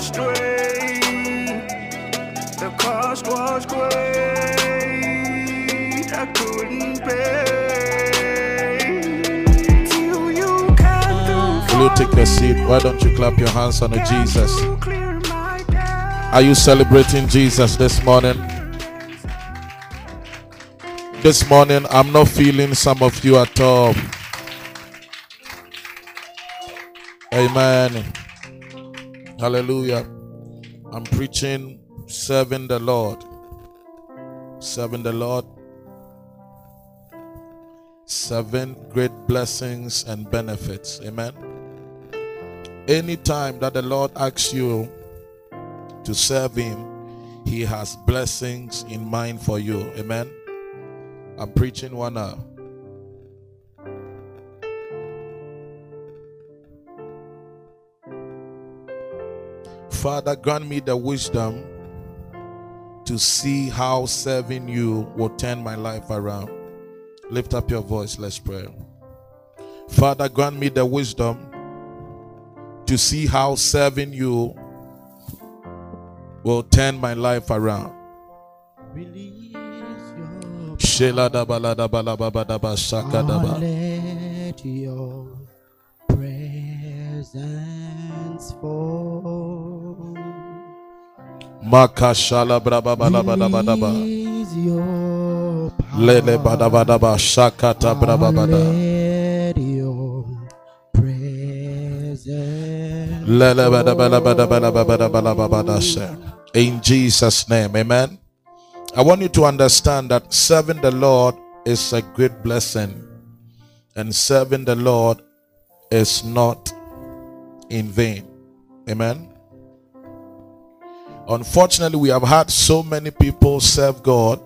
astray. The cost was great, I couldn't pay. Till you came through Will you take your seat? Why don't you clap your hands unto Jesus? Are you celebrating Jesus this morning? This morning, I'm not feeling some of you at all. Amen. Hallelujah. I'm preaching serving the Lord. Serving the Lord. Seven great blessings and benefits. Amen. Anytime that the Lord asks you to serve Him, He has blessings in mind for you. Amen. I'm preaching one hour. Father, grant me the wisdom to see how serving you will turn my life around. Lift up your voice, let's pray. Father, grant me the wisdom to see how serving you will turn my life around. Release your Let your presence fall. Makashala Release your Lele power. badabadaba shakata brababada. Let your presence Lele fall. badabadabadabadabadabadabada she. In Jesus' name, amen. I want you to understand that serving the Lord is a great blessing, and serving the Lord is not in vain. Amen. Unfortunately, we have had so many people serve God,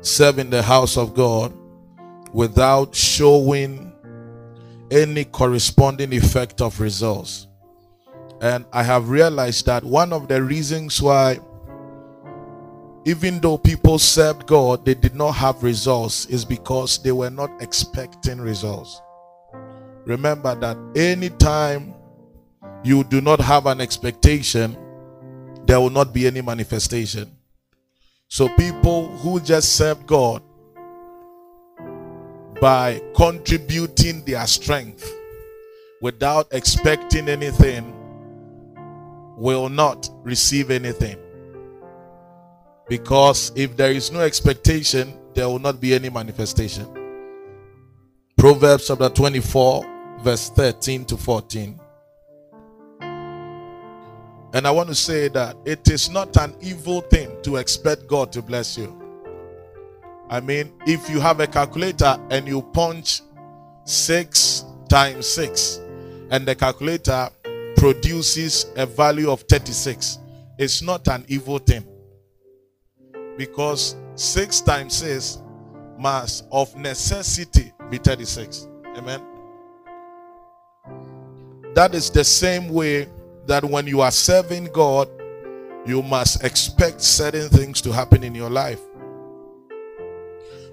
serve in the house of God, without showing any corresponding effect of results. And I have realized that one of the reasons why, even though people served God, they did not have results is because they were not expecting results. Remember that anytime you do not have an expectation, there will not be any manifestation. So people who just serve God by contributing their strength without expecting anything will not receive anything. Because if there is no expectation, there will not be any manifestation. Proverbs chapter 24, verse 13 to 14. And I want to say that it is not an evil thing to expect God to bless you. I mean, if you have a calculator and you punch 6 times 6 and the calculator produces a value of 36, it's not an evil thing. Because 6 times 6 must of necessity be 36. Amen. That is the same way that when you are serving God, you must expect certain things to happen in your life.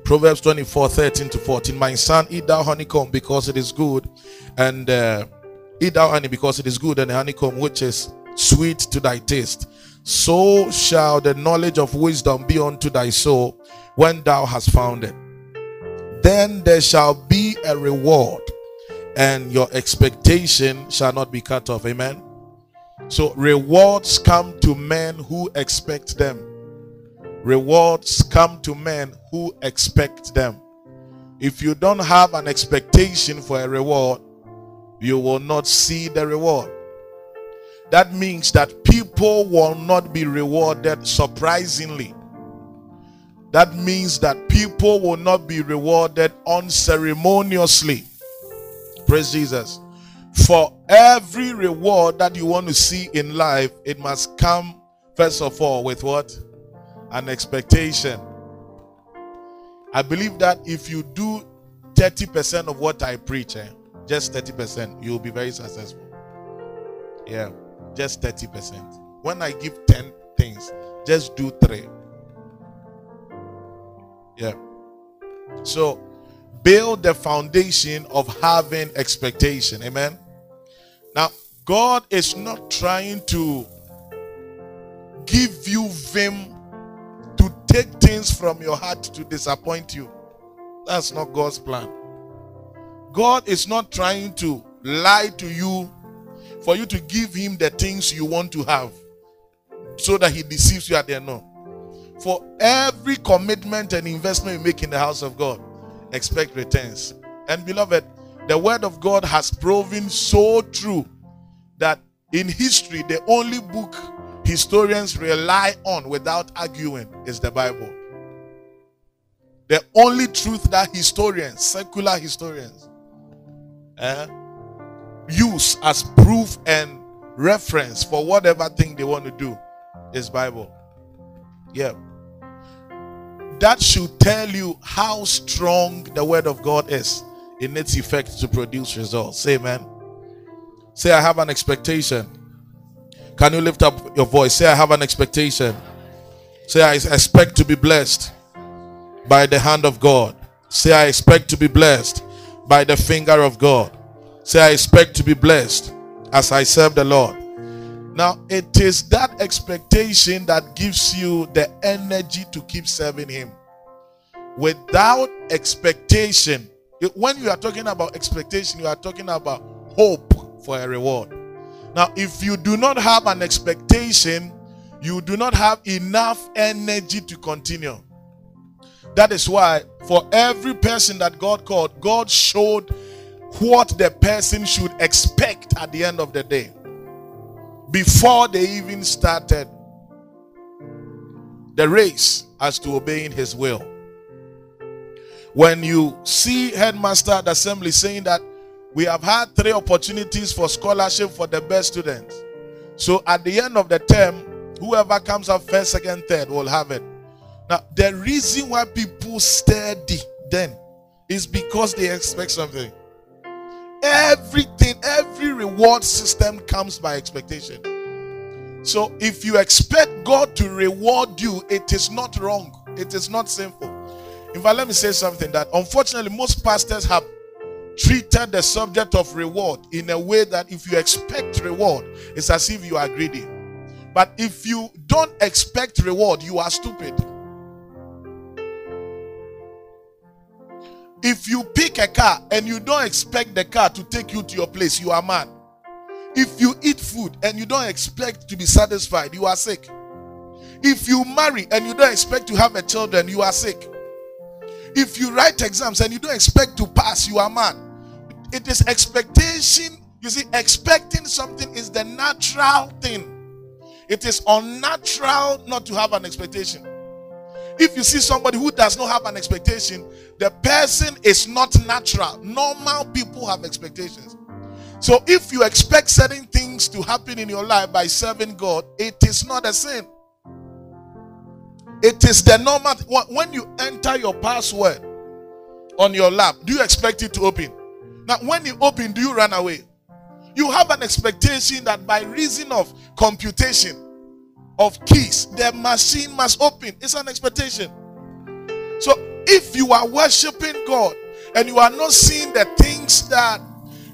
Proverbs 24 13 to 14. My son, eat thou honeycomb because it is good, and uh, eat thou honey because it is good, and honeycomb which is sweet to thy taste. So shall the knowledge of wisdom be unto thy soul when thou hast found it. Then there shall be a reward, and your expectation shall not be cut off. Amen. So rewards come to men who expect them. Rewards come to men who expect them. If you don't have an expectation for a reward, you will not see the reward. That means that people will not be rewarded surprisingly. That means that people will not be rewarded unceremoniously. Praise Jesus. For every reward that you want to see in life, it must come first of all with what? An expectation. I believe that if you do 30% of what I preach, eh, just 30%, you'll be very successful. Yeah, just 30%. When I give 10 things, just do three. Yeah. So build the foundation of having expectation. Amen. Now, God is not trying to give you vim to take things from your heart to disappoint you. That's not God's plan. God is not trying to lie to you for you to give him the things you want to have so that he deceives you at the end. No. For every commitment and investment you make in the house of God, expect returns. And beloved, the word of God has proven so true that in history, the only book historians rely on without arguing is the Bible. The only truth that historians, secular historians, eh, use as proof and reference for whatever thing they want to do is Bible. Yeah. That should tell you how strong the word of God is in its effect to produce results. Amen. Say, I have an expectation. Can you lift up your voice? Say, I have an expectation. Say, I expect to be blessed by the hand of God. Say, I expect to be blessed by the finger of God. Say, I expect to be blessed as I serve the Lord. Now, it is that expectation that gives you the energy to keep serving Him. Without expectation, when you are talking about expectation, you are talking about hope for a reward. Now, if you do not have an expectation, you do not have enough energy to continue. That is why, for every person that God called, God showed what the person should expect at the end of the day before they even started the race as to obeying his will. When you see headmaster at assembly saying that we have had three opportunities for scholarship for the best students. So at the end of the term, whoever comes up first, second, third will have it. Now, the reason why people study then is because they expect something. Everything, every reward system comes by expectation. So if you expect God to reward you, it is not wrong. It is not sinful. In fact, let me say something that unfortunately most pastors have treated the subject of reward in a way that if you expect reward, it's as if you are greedy. But if you don't expect reward, you are stupid. If you pick a car and you don't expect the car to take you to your place, you are mad. If you eat food and you don't expect to be satisfied, you are sick. If you marry and you don't expect to have a children, you are sick. If you write exams and you don't expect to pass, you are mad. It is expectation. You see, expecting something is the natural thing. It is unnatural not to have an expectation. If you see somebody who does not have an expectation, the person is not natural. Normal people have expectations. So if you expect certain things to happen in your life by serving God, it is not a sin. It is the normal. When you enter your password on your lap, do you expect it to open? Now, when you open, do you run away? You have an expectation that by reason of computation of keys, the machine must open. It's an expectation. So, if you are worshiping God and you are not seeing the things that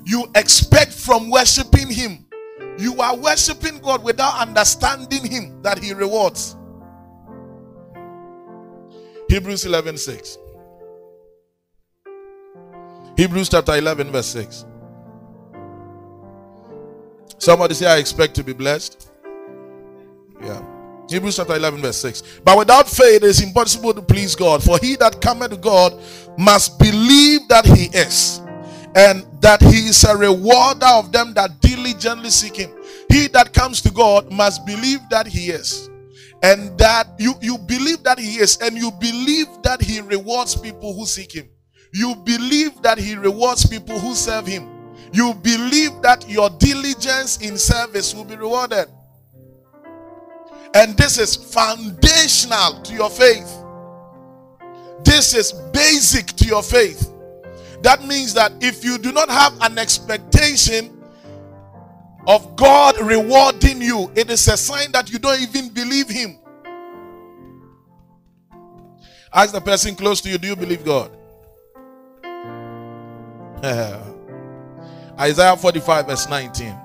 you expect from worshiping Him, you are worshiping God without understanding Him that He rewards. Hebrews 11 6. Hebrews chapter 11, verse 6. Somebody say, I expect to be blessed. Yeah. Hebrews chapter 11, verse 6. But without faith, it is impossible to please God. For he that cometh to God must believe that he is, and that he is a rewarder of them that diligently seek him. He that comes to God must believe that he is. And that you, you believe that he is, and you believe that he rewards people who seek him. You believe that he rewards people who serve him. You believe that your diligence in service will be rewarded. And this is foundational to your faith. This is basic to your faith. That means that if you do not have an expectation of God rewarding you, it is a sign that you don't even believe Him. Ask the person close to you, do you believe God? Isaiah 45, verse 19.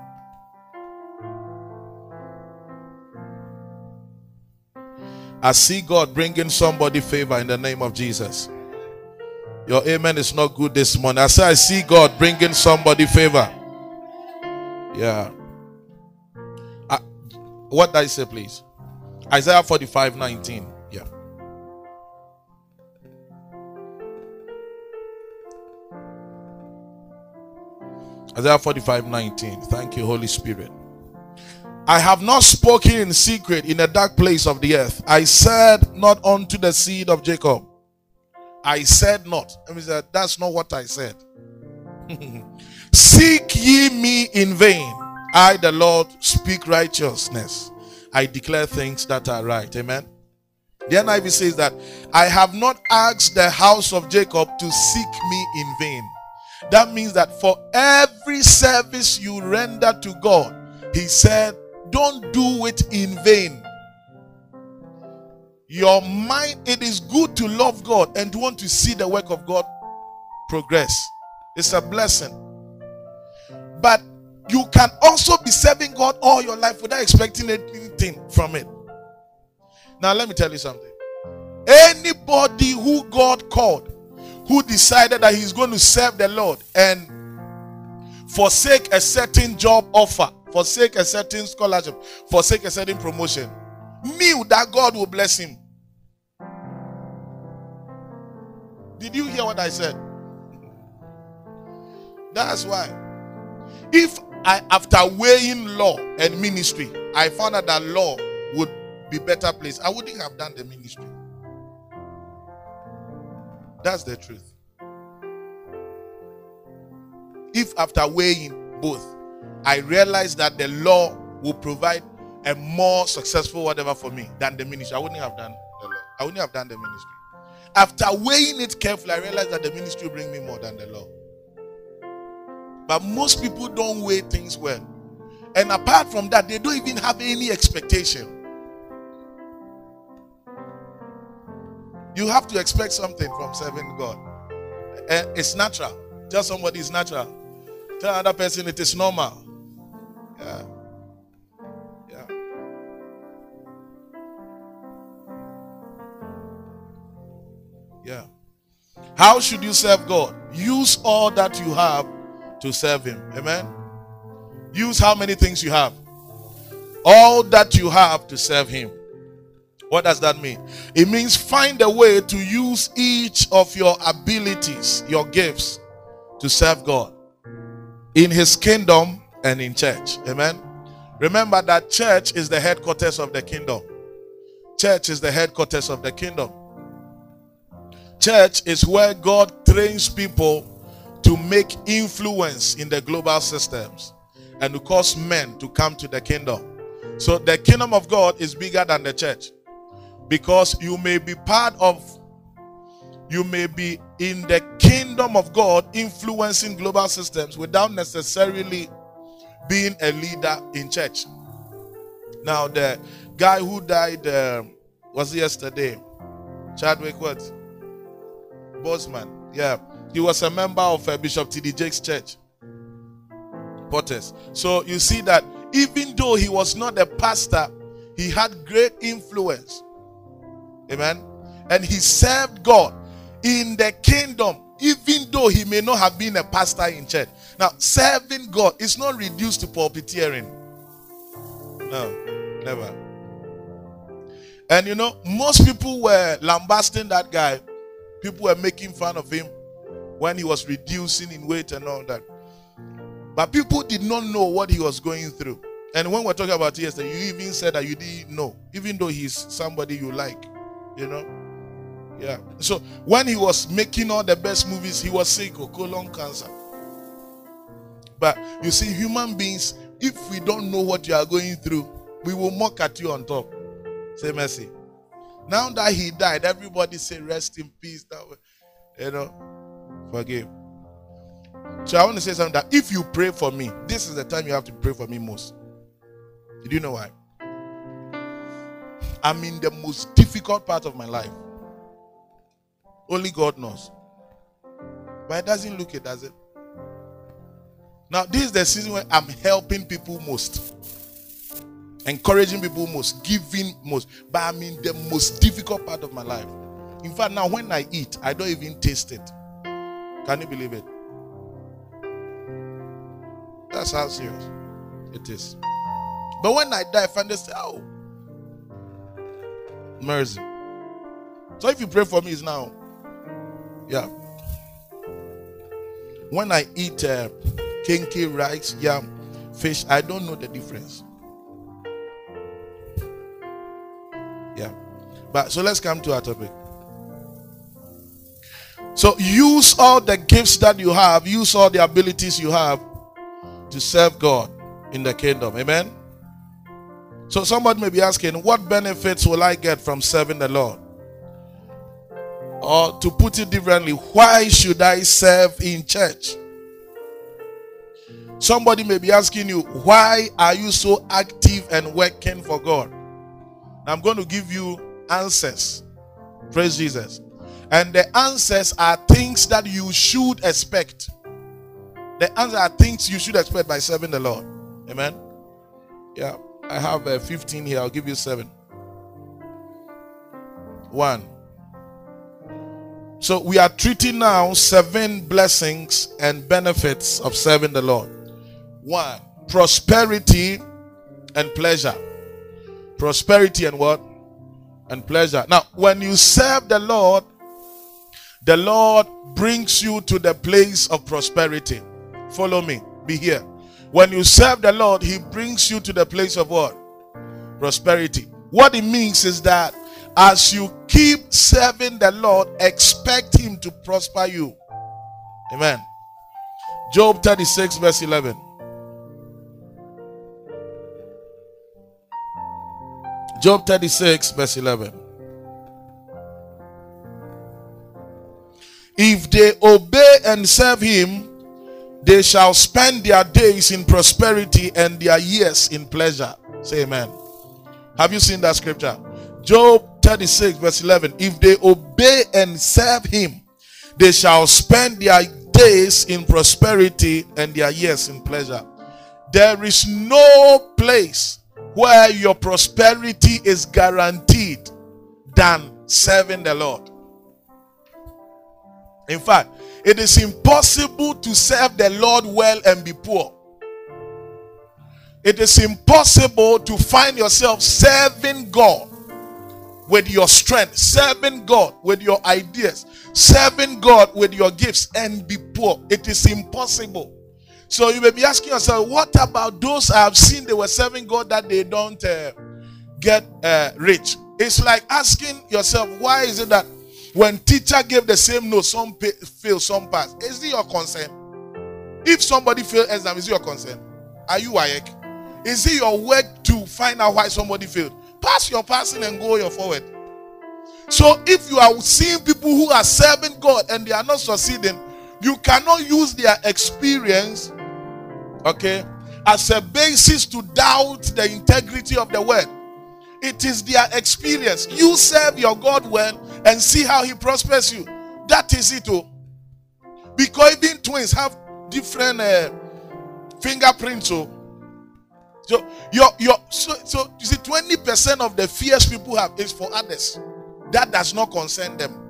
I see God bringing somebody favor in the name of Jesus. Your amen is not good this morning. I say, I see God bringing somebody favor. Yeah. Uh, what did I say, please? Isaiah 45 19. Yeah. Isaiah 45 19. Thank you, Holy Spirit. I have not spoken in secret in a dark place of the earth. I said not unto the seed of Jacob. I said not. I mean, that's not what I said. Seek ye me in vain. I, the Lord, speak righteousness. I declare things that are right. Amen. The NIV says that I have not asked the house of Jacob to seek me in vain. That means that for every service you render to God, He said, don't do it in vain. Your mind, it is good to love God and want to see the work of God progress. It's a blessing. But you can also be serving God all your life without expecting anything from it. Now, let me tell you something. Anybody who God called, who decided that he's going to serve the Lord and forsake a certain job offer, forsake a certain scholarship, forsake a certain promotion, knew that God will bless him. Did you hear what I said? That's why. If I, after weighing law and ministry, I found out that law would be better place, I wouldn't have done the ministry. That's the truth. If after weighing both, I realized that the law will provide a more successful whatever for me than the ministry, I wouldn't have done the law. I wouldn't have done the ministry. After weighing it carefully, I realized that the ministry will bring me more than the law. But most people don't weigh things well. And apart from that, they don't even have any expectation. You have to expect something from serving God. Eh, it's natural. Tell somebody it's natural. Tell another person it is normal. Yeah. Yeah. Yeah. How should you serve God? Use all that you have to serve Him. Amen. Use how many things you have? All that you have to serve Him. What does that mean? It means find a way to use each of your abilities, your gifts, to serve God in His kingdom and in church. Amen. Remember that church is the headquarters of the kingdom. Church is the headquarters of the kingdom. Church is where God trains people to make influence in the global systems and to cause men to come to the kingdom. So the kingdom of God is bigger than the church because you may be part of you may be in the kingdom of God influencing global systems without necessarily being a leader in church. Now, the guy who died uh, was yesterday, Chadwick what? Boseman. Yeah, he was a member of uh, Bishop T.D. Jakes' church, Potters. So you see that even though he was not a pastor, he had great influence. Amen. And he served God in the kingdom, even though he may not have been a pastor in church. Now, serving God is not reduced to pulpiteering. No, never. And you know, most people were lambasting that guy. People were making fun of him when he was reducing in weight and all that. But people did not know what he was going through. And when we're talking about yesterday, you even said that you didn't know, even though he's somebody you like, you know. Yeah. So when he was making all the best movies, he was sick of colon cancer. But you see, human beings, if we don't know what you are going through, we will mock at you on top. Say mercy. Now that he died, everybody say rest in peace. That way, you know, forgive. So I want to say something that if you pray for me, this is the time you have to pray for me most. Did you know why? I'm in the most difficult part of my life. Only God knows. But it doesn't look it, does it? Now, this is the season where I'm helping people most. encouraging people most, giving most. But I mean, the most difficult part of my life. In fact, now when I eat, I don't even taste it. Can you believe it? That's how serious it is. But when I die, I find this, oh, mercy. So if you pray for me, it's now. Yeah. When I eat uh, kenkey rice, yam, fish, I don't know the difference. Yeah. But so let's come to our topic. So use all the gifts that you have, use all the abilities you have to serve God in the kingdom. Amen. So somebody may be asking, what benefits will I get from serving the Lord? Or to put it differently, why should I serve in church? Somebody may be asking you, why are you so active and working for God? I'm going to give you answers. Praise Jesus. And the answers are things that you should expect. The answers are things you should expect by serving the Lord. Amen. Yeah, I have uh, 15 here. I'll give you seven. One. So we are treating now seven blessings and benefits of serving the Lord. One, prosperity and pleasure. Prosperity and what? And pleasure. Now, when you serve the Lord, the Lord brings you to the place of prosperity. Follow me. Be here. When you serve the Lord, He brings you to the place of what? Prosperity. What it means is that as you keep serving the Lord, expect Him to prosper you. Amen. Job 36, verse 11. Job 36, verse 11. If they obey and serve him, they shall spend their days in prosperity and their years in pleasure. Say amen. Have you seen that scripture? Job 36, verse 11. If they obey and serve him, they shall spend their days in prosperity and their years in pleasure. There is no place where your prosperity is guaranteed than serving the Lord. In fact, it is impossible to serve the Lord well and be poor. It is impossible to find yourself serving God with your strength, serving God with your ideas, serving God with your gifts and be poor. It is impossible. So you may be asking yourself, what about those I have seen they were serving God that they don't uh, get uh, rich? It's like asking yourself, why is it that when teacher gave the same note, some pay, fail, some pass? Is it your concern? If somebody failed exam, is it your concern? Are you WAEC? Is it your work to find out why somebody failed? Pass your passing and go your forward. So if you are seeing people who are serving God and they are not succeeding, you cannot use their experience, okay, as a basis to doubt the integrity of the word. It is their experience. You serve your God well and see how he prospers you. That is it, oh. Because even twins have different uh, fingerprints, oh. So your your so, so you see 20% of the fears people have is for others. That does not concern them.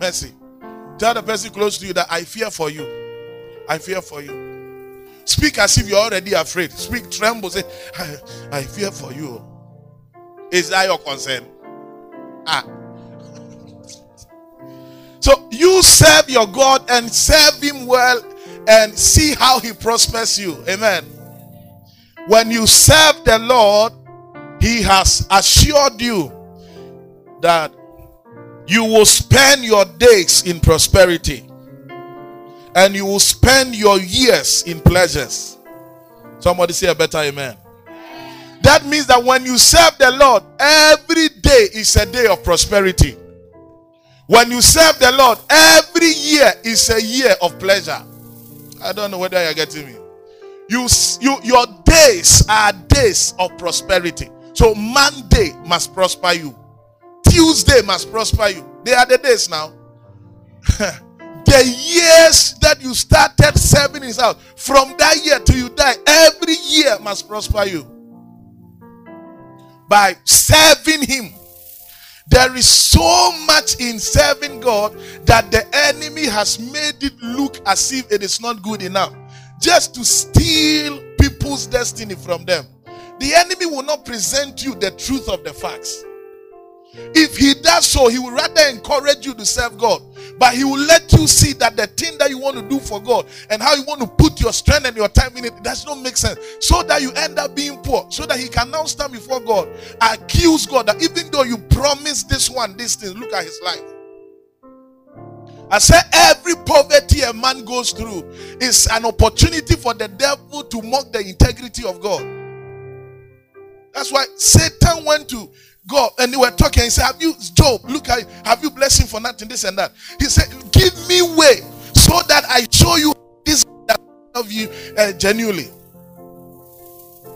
Mercy. Tell the person close to you that I fear for you. I fear for you. Speak as if you're already afraid. Speak, tremble, say, I, I fear for you. Is that your concern? Ah. So you serve your God and serve him well and see how he prospers you. Amen. When you serve the Lord, he has assured you that you will spend your days in prosperity and you will spend your years in pleasures. Somebody say a better amen. That means that when you serve the Lord, every day is a day of prosperity. When you serve the Lord, every year is a year of pleasure. I don't know whether you're getting me. You, you, your days are days of prosperity. So Monday must prosper you. Tuesday must prosper you. They are the days now. the years that you started serving his house, from that year till you die, every year must prosper you by serving him. There is so much in serving God that the enemy has made it look as if it is not good enough just to steal people's destiny from them. The enemy will not present you the truth of the facts. If he does so, he will rather encourage you to serve God. But he will let you see that the thing that you want to do for God and how you want to put your strength and your time in it does not make sense. So that you end up being poor. So that he can now stand before God, accuse God that even though you promised this one, this thing, look at his life. I said every poverty a man goes through is an opportunity for the devil to mock the integrity of God. That's why Satan went to God and they were talking. He said, Have you, Job, look at you, have you blessed him for nothing, this and that? He said, Give me way so that I show you this that I love you uh, genuinely.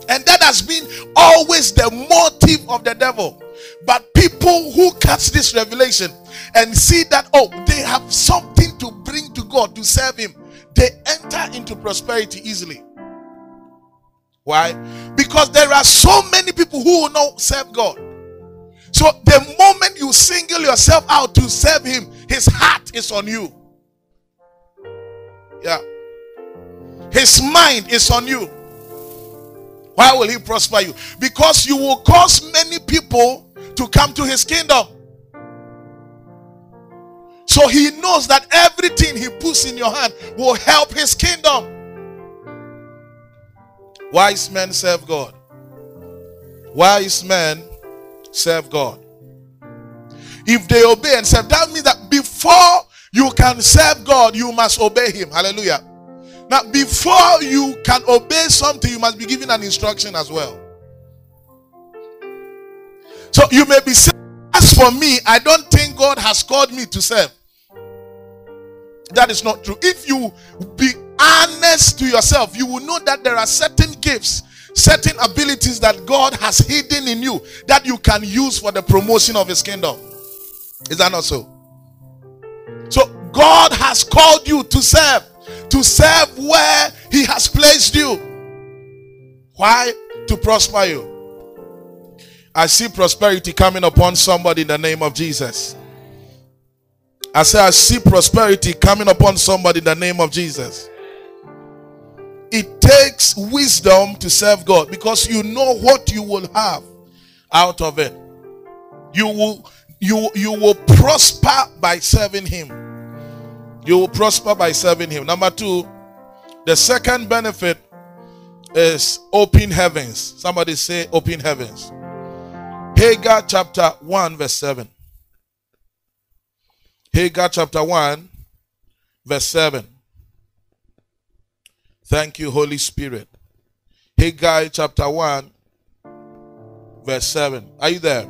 And that has been always the motive of the devil. But people who catch this revelation and see that, oh, they have something to bring to God to serve Him, they enter into prosperity easily. Why? Because there are so many people who will not serve God. So the moment you single yourself out to serve Him, His heart is on you. Yeah. His mind is on you. Why will He prosper you? Because you will cause many people to come to His kingdom. So He knows that everything He puts in your hand will help His kingdom. Wise men serve God. Wise men serve God. If they obey and serve, that means that before you can serve God, you must obey Him. Hallelujah. Now, before you can obey something, you must be given an instruction as well. So you may be saying, As for me, I don't think God has called me to serve. That is not true. If you be honest to yourself, you will know that there are certain gifts, certain abilities that God has hidden in you that you can use for the promotion of His kingdom. Is that not so? So, God has called you to serve, to serve where He has placed you. Why? To prosper you. I see prosperity coming upon somebody in the name of Jesus. I say, I see prosperity coming upon somebody in the name of Jesus. It takes wisdom to serve God because you know what you will have out of it. You will you you will prosper by serving him. You will prosper by serving him. Number 2, the second benefit is open heavens. Somebody say open heavens. Haggai chapter 1 verse 7. Haggai chapter 1, verse 7. Thank you, Holy Spirit. Haggai chapter 1, verse 7. Are you there?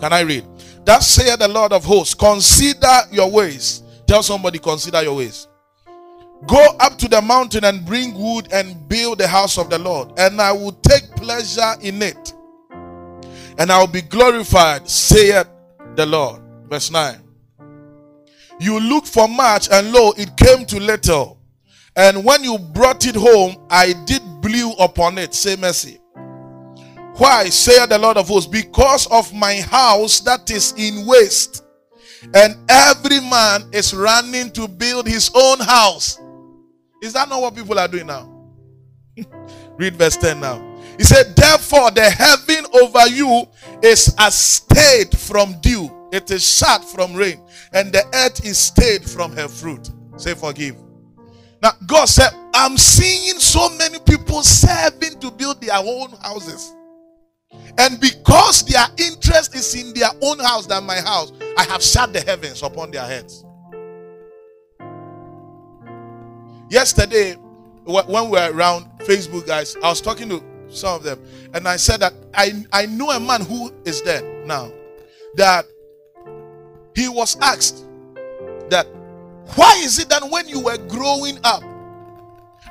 Can I read? Thus saith the Lord of hosts, consider your ways. Tell somebody, consider your ways. Go up to the mountain and bring wood and build the house of the Lord, and I will take pleasure in it, and I will be glorified, saith the Lord. Verse 9. You look for much, and lo, it came to little. And when you brought it home, I did blew upon it. Say mercy. Why, saith the Lord of hosts? Because of my house that is in waste, and every man is running to build his own house. Is that not what people are doing now? Read verse 10 now. He said, Therefore, the heaven over you is a stayed from dew, it is shut from rain, and the earth is stayed from her fruit. Say, Forgive. Now, God said, I'm seeing so many people serving to build their own houses. And because their interest is in their own house than my house, I have shut the heavens upon their heads. Yesterday, when we were around Facebook, guys, I was talking to some of them, and I said that I, I know a man who is dead now. That he was asked that why is it that when you were growing up,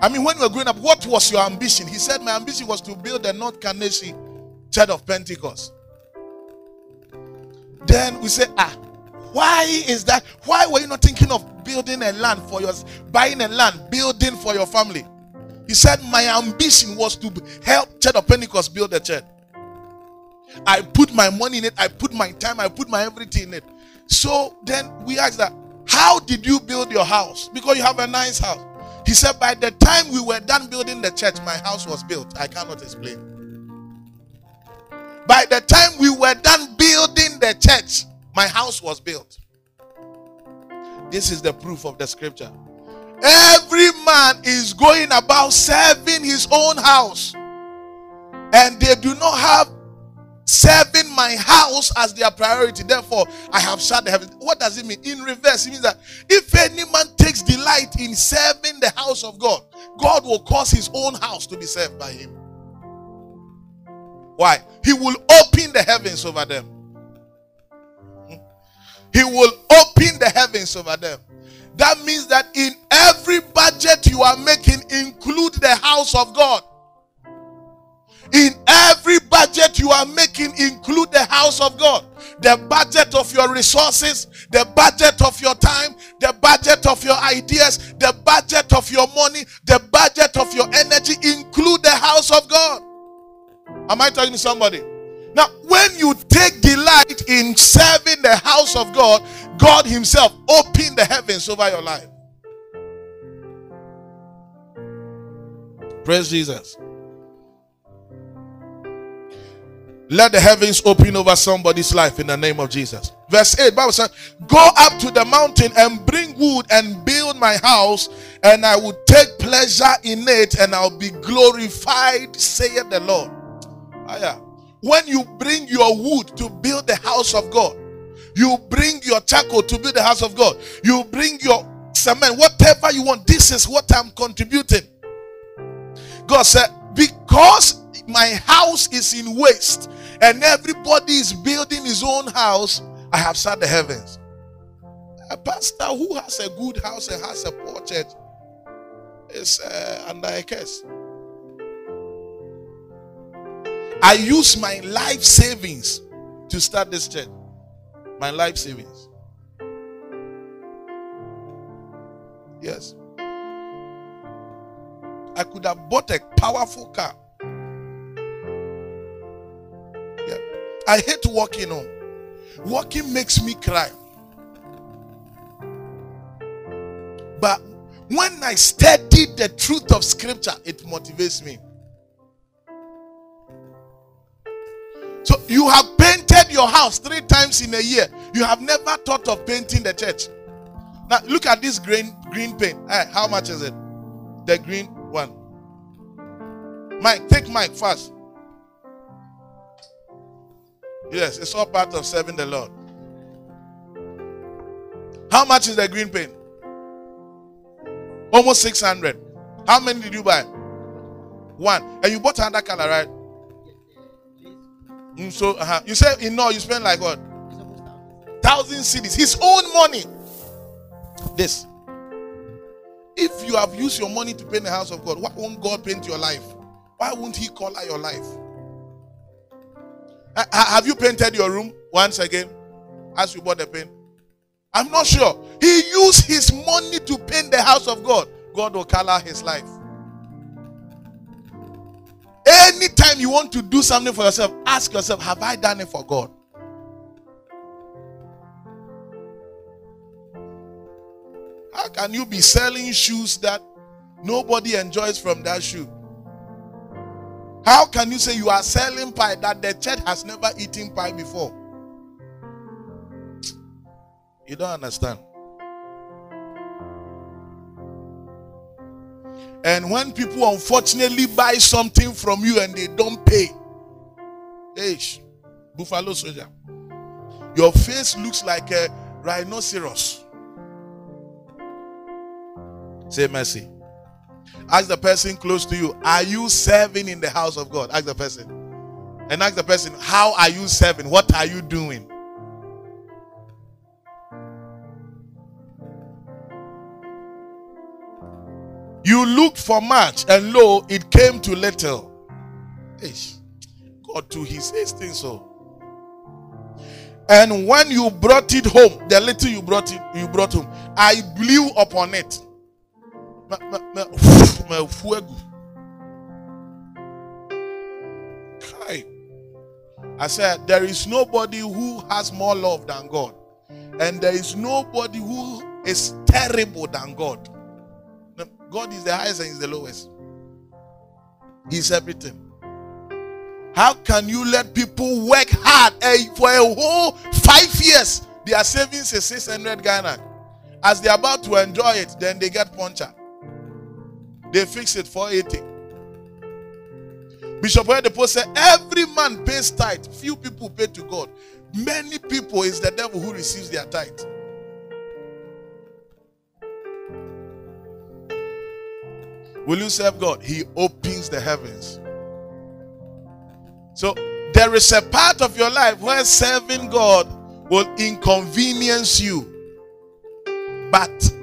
I mean, when you were growing up, what was your ambition? He said, My ambition was to build the North Kaneshie Church of Pentecost. Then we say, Ah, Why is that? Why were you not thinking of building a land for your buying a land, building for your family? He said, My ambition was to help Church of Pentecost build a church. I put my money in it, I put my time, I put my everything in it. So then we asked that, How did you build your house? Because you have a nice house. He said, By the time we were done building the church, my house was built. I cannot explain. By the time we were done building the church, my house was built. This is the proof of the scripture. Every man is going about serving his own house, and they do not have serving my house as their priority. Therefore, I have shut the heavens. What does it mean? In reverse, it means that if any man takes delight in serving the house of God, God will cause his own house to be served by him. Why? He will open the heavens over them. He will open the heavens over them. That means that in every budget you are making, include the house of God. In every budget you are making, include the house of God. The budget of your resources, the budget of your time, the budget of your ideas, the budget of your money, the budget of your energy, include the house of God. Am I talking to somebody? Now, when you take delight in serving the house of God, God Himself open the heavens over your life. Praise Jesus. Let the heavens open over somebody's life in the name of Jesus. Verse 8 Bible says, Go up to the mountain and bring wood and build my house, and I will take pleasure in it, and I'll be glorified, saith the Lord. Ah, yeah. When you bring your wood to build the house of God, you bring your charcoal to build the house of God, you bring your cement, whatever you want. This is what I'm contributing. God said, Because my house is in waste and everybody is building his own house, I have set the heavens. A pastor who has a good house and has a poor church is uh, under a curse. I use my life savings to start this church. My life savings. Yes. I could have bought a powerful car. I hate walking on. Walking makes me cry. But when I study the truth of scripture, it motivates me. So you have painted your house three times in a year. You have never thought of painting the church. Now look at this green green paint. Hey, how much is it? The green one. Mike, take Mike first. Yes, it's all part of serving the Lord. How much is the green paint? Almost 600. How many did you buy? One. And you bought another color, right? Mm, so uh-huh. you say in all you spent like what? Thousand cedis. His own money. This. If you have used your money to paint the house of God, why won't God paint your life? Why won't He color your life? Ha- have you painted your room once again as you bought the paint? I'm not sure. He used his money to paint the house of God. God will color his life. Anytime you want to do something for yourself, ask yourself, Have I done it for God? How can you be selling shoes that nobody enjoys from that shoe? How can you say you are selling pie that the church has never eaten pie before? You don't understand. And when people unfortunately buy something from you and they don't pay, Ish, buffalo soldier, your face looks like a rhinoceros. Say mercy. Ask the person close to you, Are you serving in the house of God? Ask the person. And ask the person, How are you serving? What are you doing? You looked for much, and lo, it came to little. Ish. God too, He says things so. And when you brought it home, the little you brought it, you brought home, I blew upon it. Ma- ma- fuego. Kai. I said, there is nobody who has more love than God. And there is nobody who is terrible than God. God is the highest and is the lowest. He's everything. How can you let people work hard eh, for a whole five years? Their savings is 600 Ghana. As they're about to enjoy it, then they get puncture. They fix it for 80. Bishop Oyedepo said, Every man pays tithe. Few people pay to God. Many people is the devil who receives their tithe. Will you serve God? He opens the heavens. So there is a part of your life where serving God will inconvenience you. But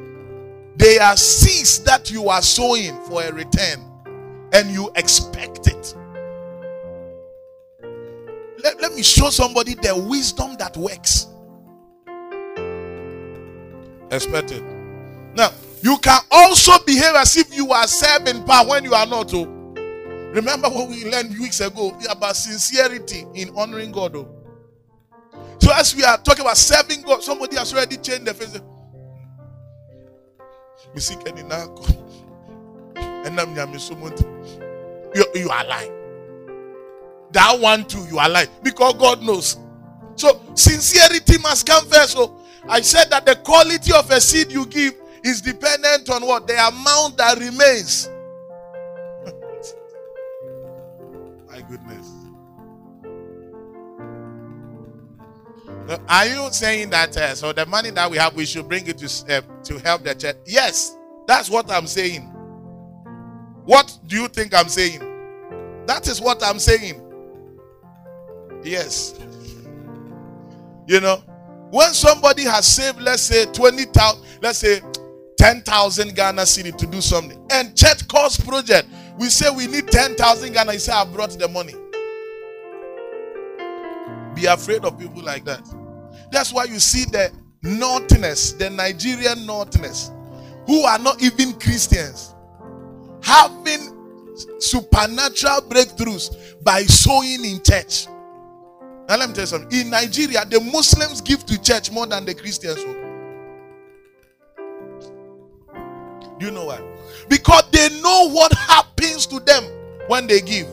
they are seeds that you are sowing for a return and you expect it. Let, let me show somebody the wisdom that works. Expect it. Now, you can also behave as if you are serving power when you are not. Oh. Remember what we learned weeks ago about sincerity in honoring God. Oh. So, as we are talking about serving God, somebody has already changed their face. So you are lying. That one too, you are lying. Because God knows. So sincerity must come first. So I said that the quality of a seed you give is dependent on what? The amount that remains. My goodness. Are you saying that uh, so the money that we have we should bring it to uh, to help the church? Yes, that's what I'm saying. What do you think I'm saying? That is what I'm saying. Yes. You know, when somebody has saved, let's say 20,000, let's say 10,000 Ghana cedi to do something, and church cost project, we say we need 10,000 Ghana, you say, I brought the money. Be afraid of people like that. That's why you see the naughtiness, the Nigerian naughtiness, who are not even Christians, having supernatural breakthroughs by sowing in church. Now, let me tell you something. In Nigeria, the Muslims give to church more than the Christians. Do you know why? Because they know what happens to them when they give.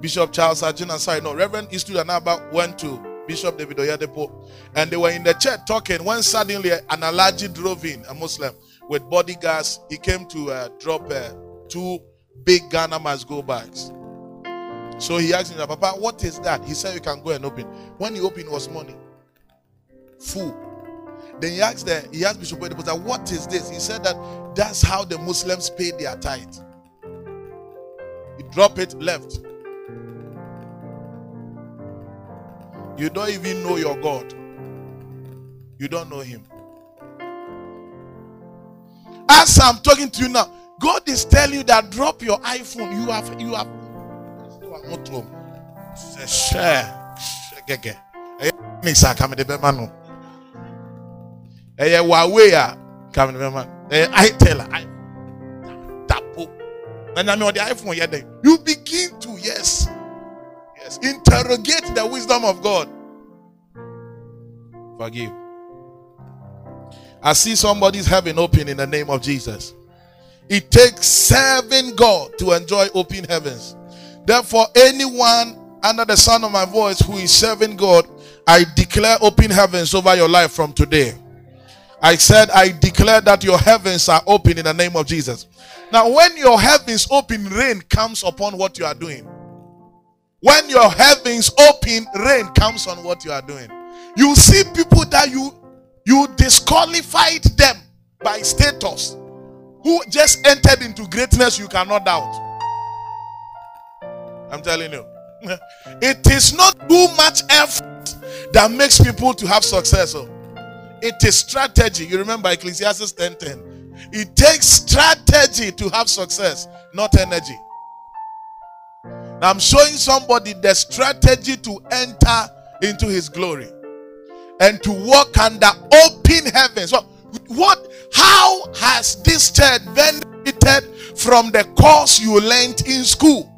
Bishop Charles Ajina, sorry, no, Reverend Eastwood Anaba went to Bishop David Oyedepo and they were in the church talking when suddenly an Alhaji drove in, a Muslim, with bodyguards. He came to uh, drop uh, two big Ghana must go bags. So he asked him, Papa, what is that? He said, You can go and open. When he opened, it was money. Full. Then he asked the, he asked Bishop Oyedepo, What is this? He said that that's how the Muslims pay their tithe. He dropped it, left. You don't even know your God. You don't know Him. As I'm talking to you now, God is telling you that drop your iPhone. You have, you have. Say, Share, share, gege. Eye mixer kame de bema no. Eye Huawei a kame de bema. Eye itel a i- tapo. Na nyame the iPhone yɛ den. You begin to yes. Yes, interrogate the wisdom of God. Forgive. I see somebody's heaven open in the name of Jesus. It takes serving God to enjoy open heavens. Therefore, anyone under the sound of my voice who is serving God, I declare open heavens over your life from today. I said, I declare that your heavens are open in the name of Jesus. Now, when your heavens open, rain comes upon what you are doing. When your heavens open, rain comes on what you are doing. You see people that you you disqualified them by status who just entered into greatness you cannot doubt. I'm telling you. It is not too much effort that makes people to have success. oh. It is strategy. You remember Ecclesiastes 10:10. It takes strategy to have success, not energy. I'm showing somebody the strategy to enter into his glory and to walk under open heavens. So, what how has this church benefited from the course you learned in school?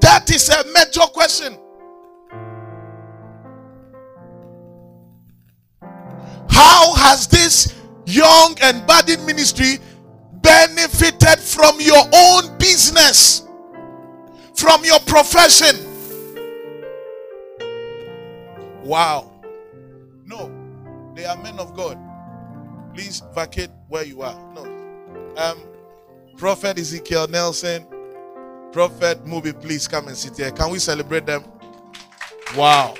That is a major question. How has this young and budding ministry benefited from your own business, from your profession? Wow. No, they are men of God. Please vacate where you are. No. Um, Prophet Ezekiel Nelson, Prophet Movie, please come and sit here. Can we celebrate them? Wow.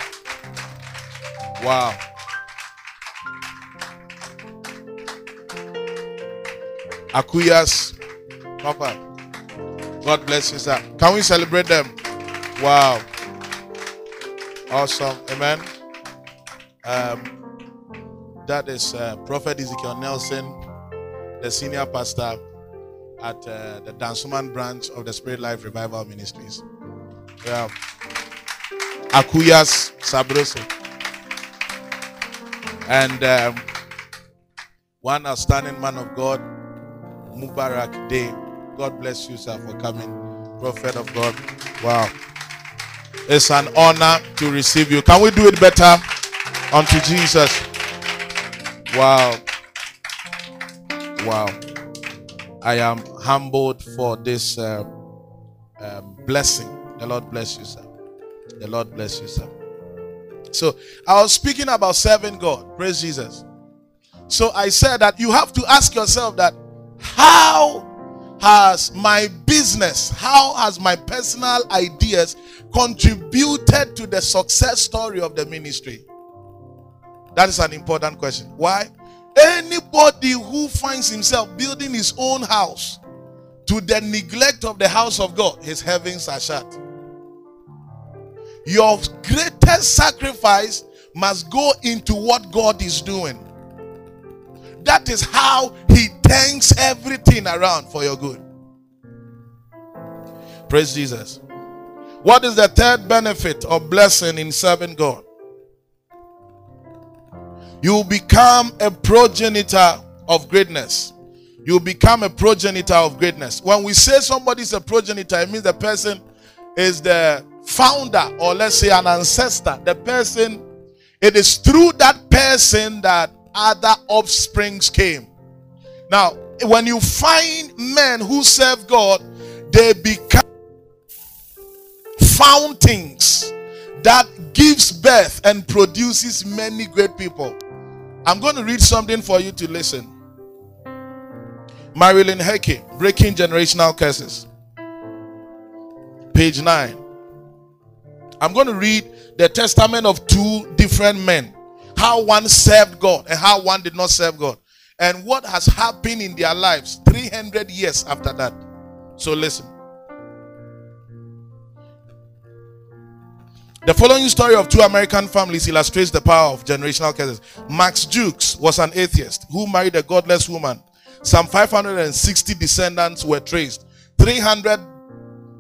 Wow. Akuyas, Papa. God bless you, sir. Can we celebrate them? Wow. Awesome. Amen. Um, that is uh, Prophet Ezekiel Nelson, the senior pastor at uh, the Dansoman branch of the Spirit Life Revival Ministries. Yeah. Akuyas Sabroso. And um, one outstanding man of God, Mubarak Day. God bless you, sir, for coming. Prophet of God. Wow. It's an honor to receive you. Can we do it better unto Jesus? Wow. Wow. I am humbled for this uh, um, blessing. The Lord bless you, sir. The Lord bless you, sir. So I was speaking about serving God. Praise Jesus. So I said that you have to ask yourself that how has my business, how has my personal ideas contributed to the success story of the ministry? That is an important question. Why? Anybody who finds himself building his own house to the neglect of the house of God, his heavens are shut. Your greatest sacrifice must go into what God is doing. That is how He turns everything around for your good. Praise Jesus. What is the third benefit or blessing in serving God? You become a progenitor of greatness. You become a progenitor of greatness. When we say somebody is a progenitor, it means the person is the founder or let's say an ancestor. The person, it is through that person that other offsprings came. Now, when you find men who serve God, they become fountains that gives birth and produces many great people. I'm going to read something for you to listen. Marilyn Hickey, Breaking Generational Curses. Page 9. I'm going to read the testament of two different men. How one served God and how one did not serve God. And what has happened in their lives 300 years after that. So listen. The following story of two American families illustrates the power of generational curses. Max Jukes was an atheist who married a godless woman. Some 560 descendants were traced. 300,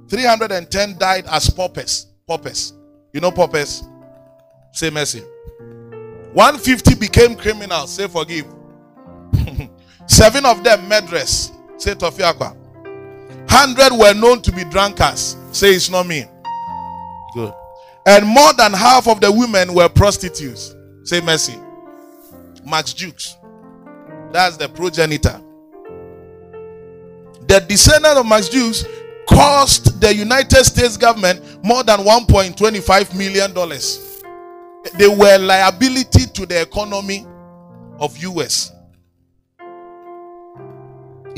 310 died as paupers. Paupers. You know paupers? Say mercy. 150 became criminals. Say forgive. Seven of them murderers. Say Tofiakwa. 100 were known to be drunkards. Say it's not me. Good. And more than half of the women were prostitutes. Say mercy. Max Jukes. That's the progenitor. The descendant of Max Jukes cost the United States government more than 1.25 million dollars. They were liability to the economy of US.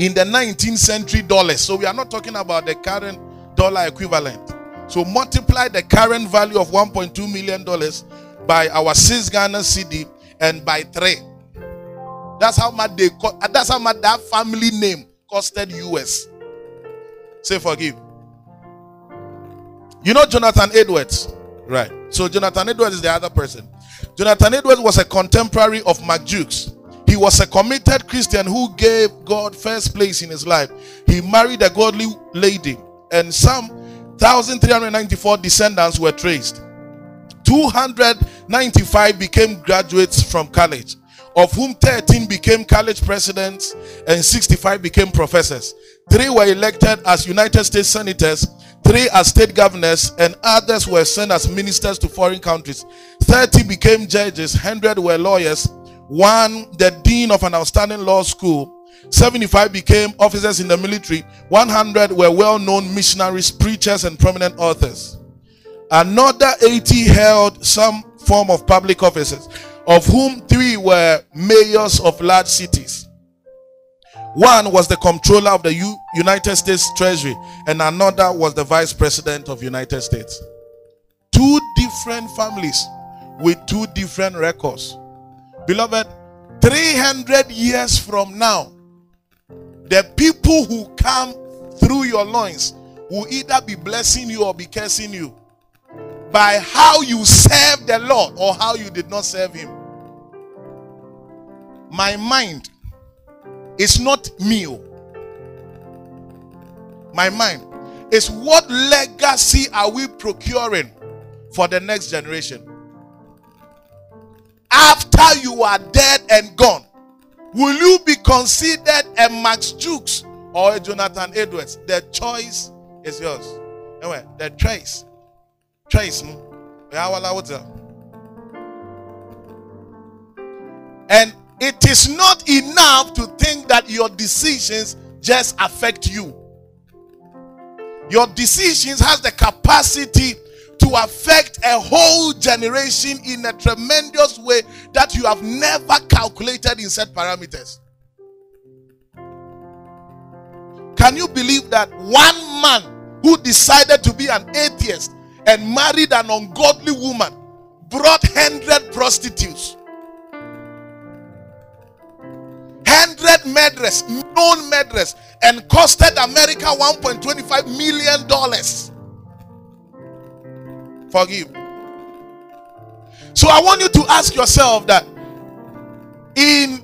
In the 19th century dollars. So we are not talking about the current dollar equivalent. So multiply the current value of 1.2 million dollars by our 6 Ghana cedi and by 3. That's how much they co- that's how much that family name costed US. Say forgive. You know Jonathan Edwards, right? So Jonathan Edwards is the other person. Jonathan Edwards was a contemporary of Mark Jukes. He was a committed Christian who gave God first place in his life. He married a godly lady, and some 1,394 descendants were traced. 295 became graduates from college, of whom 13 became college presidents and 65 became professors. Three were elected as United States senators, three as state governors, and others were sent as ministers to foreign countries. 30 became judges, 100 were lawyers, one the dean of an outstanding law school. 75 became officers in the military, 100 were well known missionaries, preachers, and prominent authors. Another 80 held some form of public offices, of whom three were mayors of large cities. One was the controller of the U- United States Treasury, and another was the vice president of the United States. Two different families with two different records. Beloved, 300 years from now, the people who come through your loins will either be blessing you or be cursing you by how you serve the Lord or how you did not serve Him. My mind is not me. oh. My mind is what legacy are we procuring for the next generation? After you are dead and gone, will you be considered a Max Jukes or a Jonathan Edwards? The choice is yours. Anyway, the choice choice and it is not enough to think that your decisions just affect you your decisions has the capacity to affect a whole generation in a tremendous way that you have never calculated in set parameters. Can you believe that one man who decided to be an atheist and married an ungodly woman brought 100 prostitutes? 100 murderers known murderers and costed america 1.25 million dollars forgive so i want you to ask yourself that in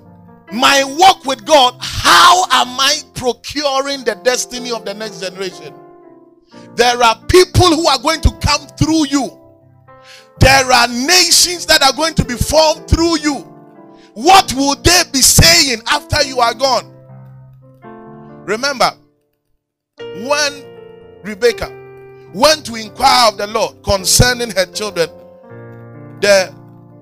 my walk with god how am i procuring the destiny of the next generation there are people who are going to come through you. There are nations that are going to be formed through you. What will they be saying after you are gone? Remember, when Rebecca went to inquire of the Lord concerning her children, the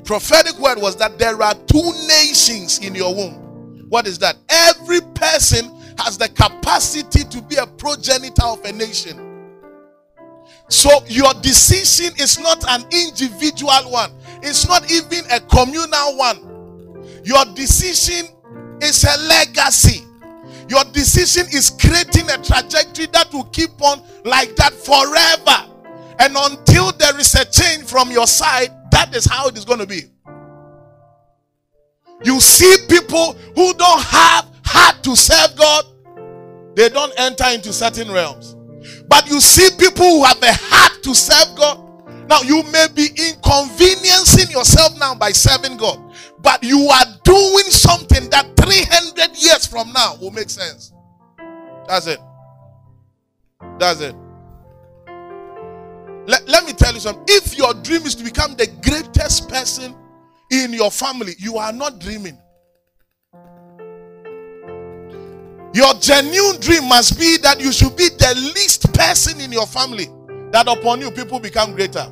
prophetic word was that there are two nations in your womb. What is that? Every person has the capacity to be a progenitor of a nation. So your decision is not an individual one. It's not even a communal one. Your decision is a legacy. Your decision is creating a trajectory that will keep on like that forever. And until there is a change from your side, that is how it is going to be. You see people who don't have heart to serve God, they don't enter into certain realms. But you see people who have a heart to serve God. Now, you may be inconveniencing yourself now by serving God, but you are doing something that 300 years from now will make sense. That's it. That's it. Let, let me tell you something. If your dream is to become the greatest person in your family, you are not dreaming. Your genuine dream must be that you should be the least person in your family, that upon you people become greater.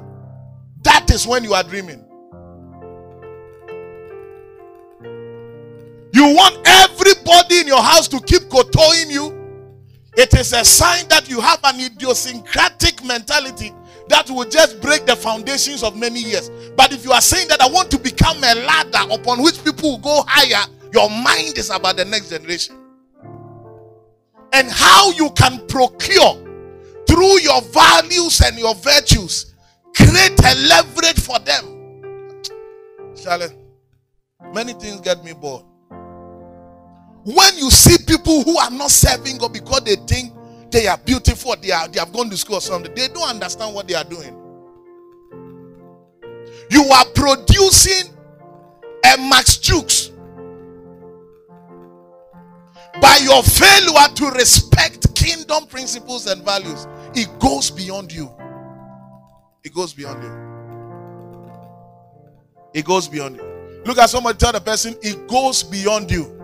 That is when you are dreaming. You want everybody in your house to keep kotoing you. It is a sign that you have an idiosyncratic mentality that will just break the foundations of many years. But if you are saying that I want to become a ladder upon which people will go higher, your mind is about the next generation. And how you can procure through your values and your virtues, create a leverage for them. Charlie, many things get me bored. When you see people who are not serving God because they think they are beautiful, they are they have gone to school or something, they don't understand what they are doing. You are producing a Max Jukes by your failure to respect kingdom principles and values, it goes beyond you. It goes beyond you. It goes beyond you. Look at somebody, tell the person, it goes beyond you.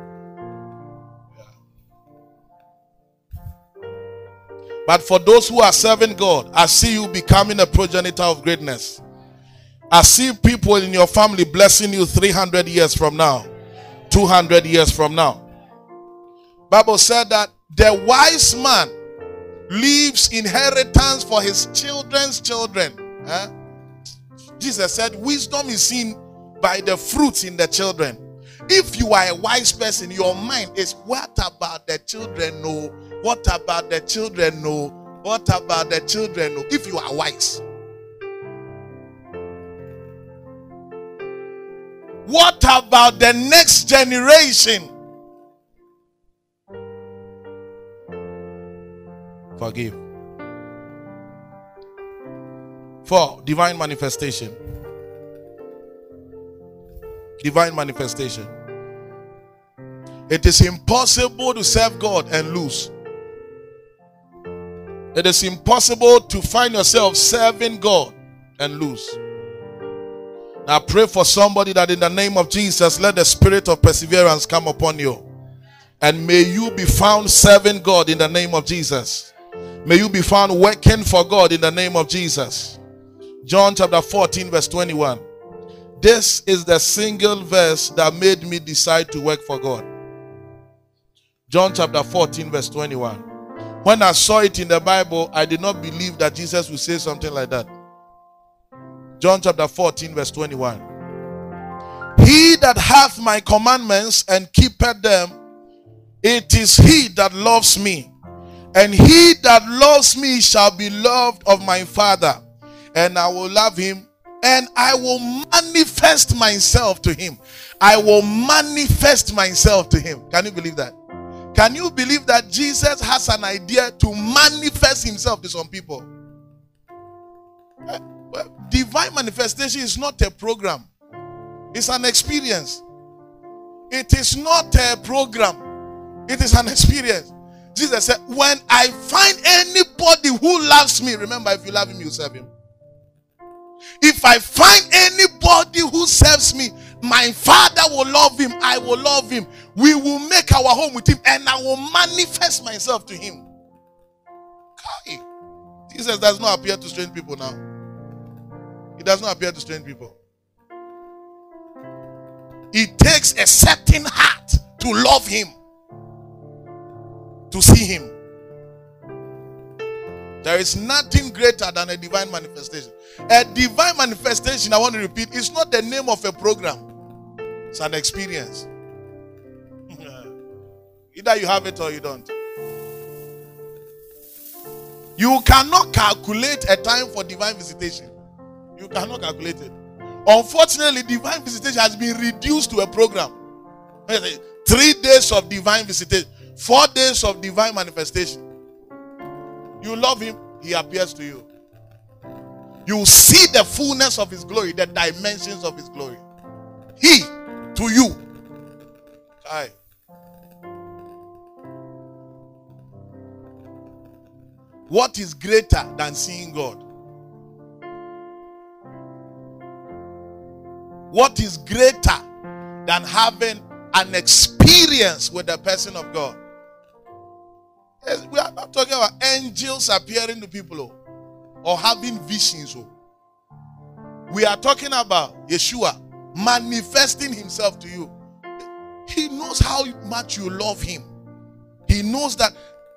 But for those who are serving God, I see you becoming a progenitor of greatness. I see people in your family blessing you 300 years from now, 200 years from now. Bible said that the wise man leaves inheritance for his children's children. Jesus said, Wisdom is seen by the fruits in the children. If you are a wise person, your mind is what about the children know? What about the children know? What about the children know? If you are wise. What about the next generation? Forgive. For divine manifestation. Divine manifestation. It is impossible to serve God and lose. It is impossible to find yourself serving God and lose. I pray for somebody that in the name of Jesus, let the spirit of perseverance come upon you. And may you be found serving God in the name of Jesus. May you be found working for God in the name of Jesus. John chapter 14, verse 21. This is the single verse that made me decide to work for God. John chapter 14, verse 21. When I saw it in the Bible, I did not believe that Jesus would say something like that. John chapter 14, verse 21. He that hath my commandments and keepeth them, it is he that loves me. And he that loves me shall be loved of my Father, and I will love him, and I will manifest myself to him. I will manifest myself to him. Can you believe that? Can you believe that Jesus has an idea to manifest himself to some people? Eh, well, divine manifestation is not a program, it's an experience. It is not a program, it is an experience. Jesus said, When I find anybody who loves me, remember, if you love him, you serve him. If I find anybody who serves me, my father will love him. I will love him. We will make our home with him, and I will manifest myself to him. Kai. Jesus does not appear to strange people now. He does not appear to strange people. It takes a certain heart to love him, to see him. There is nothing greater than a divine manifestation. A divine manifestation, I want to repeat, is not the name of a program, it's an experience. Either you have it or you don't. You cannot calculate a time for divine visitation. You cannot calculate it. Unfortunately, divine visitation has been reduced to a program. Three days of divine visitation, four days of divine manifestation. You love him, he appears to you. You see the fullness of his glory, the dimensions of his glory. He to you. Aye. What is greater than seeing God? What is greater than having an experience with the person of God? We are not talking about angels appearing to people oh, or having visions. Oh. We are talking about Yeshua manifesting himself to you. He knows how much you love him. He knows that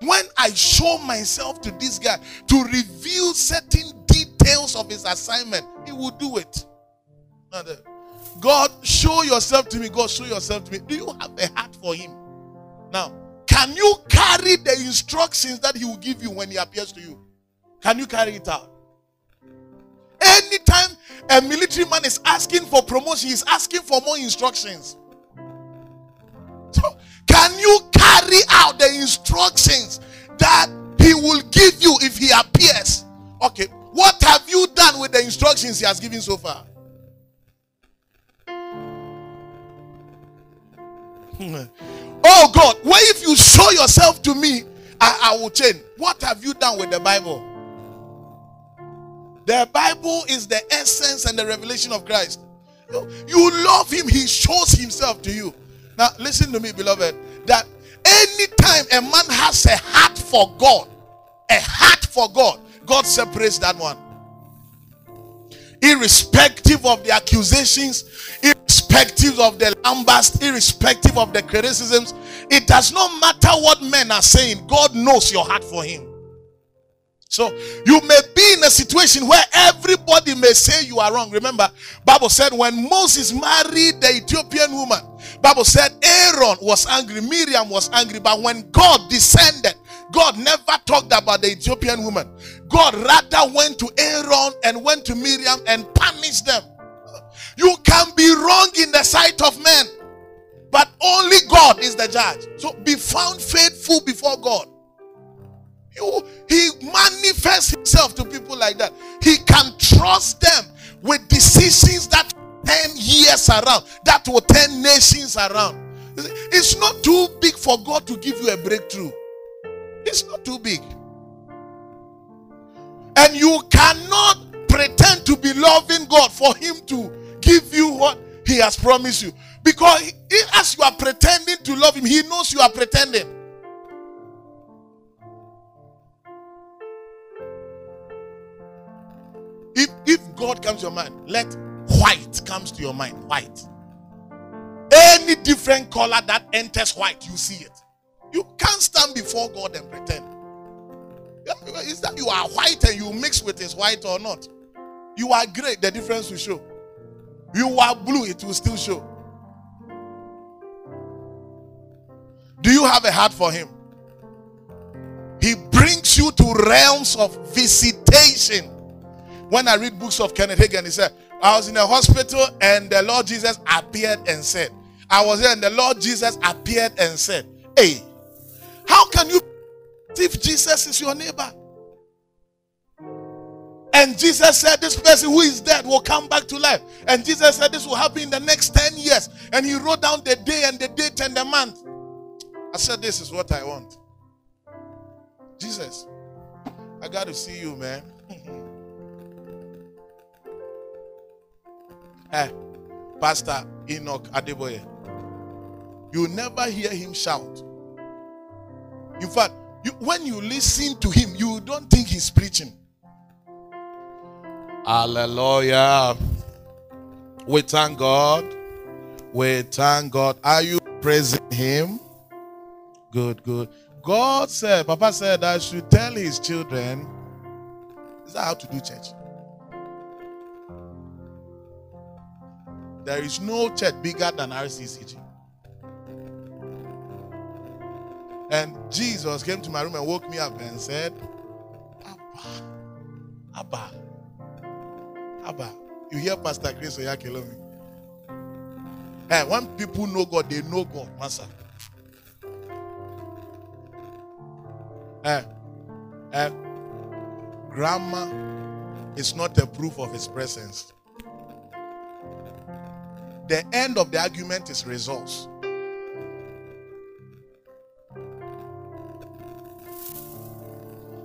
when I show myself to this guy to reveal certain details of his assignment, he will do it. God, show yourself to me. God, show yourself to me. Do you have a heart for him? Now, can you carry the instructions that he will give you when he appears to you? Can you carry it out? Anytime a military man is asking for promotion, he's asking for more instructions. So, can you carry out the instructions that he will give you if he appears? Okay, what have you done with the instructions he has given so far? Hmm. Oh God, what if you show yourself to me? I, I will change. What have you done with the Bible? The Bible is the essence and the revelation of Christ. You love him, he shows himself to you. Now, listen to me, beloved, that anytime a man has a heart for God, a heart for God, God separates that one. Irrespective of the accusations, irrespective of the lambast, irrespective of the criticisms, it does not matter what men are saying. God knows your heart for Him. So you may be in a situation where everybody may say you are wrong. Remember, Bible said when Moses married the Ethiopian woman, Bible said Aaron was angry, Miriam was angry, but when God descended, God never talked about the Ethiopian woman. God rather went to Aaron and went to Miriam and punished them. You can be wrong in the sight of men, but only God is the judge. So be found faithful before God. You, he manifests himself to people like that. He can trust them with decisions that turn years around, that will turn nations around. It's not too big for God to give you a breakthrough. It's not too big. And you cannot pretend to be loving God for Him to give you what He has promised you. Because he, as you are pretending to love Him, He knows you are pretending. If, if God comes to your mind, let white comes to your mind. White. Any different color that enters white, you see it. You can't stand before God and pretend. Is that you are white and you mix with his white or not? You are gray, the difference will show. You are blue, it will still show. Do you have a heart for him? He brings you to realms of visitation. When I read books of Kenneth Hagin, he said, I was in a hospital and the Lord Jesus appeared and said, I was there and the Lord Jesus appeared and said, Hey, how can you if Jesus is your neighbor? And Jesus said, This person who is dead will come back to life. And Jesus said, This will happen in the next 10 years. And he wrote down the day and the date and the month. I said, This is what I want. Jesus, I got to see you, man. hey, Pastor Enoch Adeboye. You never hear him shout. In fact, you, when you listen to him, you don't think he's preaching. Hallelujah. We thank God. We thank God. Are you praising him? Good, good. God said, Papa said, I should tell his children. Is that how to do church? There is no church bigger than RCCG. And Jesus came to my room and woke me up and said, Abba, Abba, Abba. You hear Pastor Chris Oyakhilome? Hey, eh, when people know God, they know God, Master. Eh, hey, hey, grammar is not a proof of his presence. The end of the argument is results.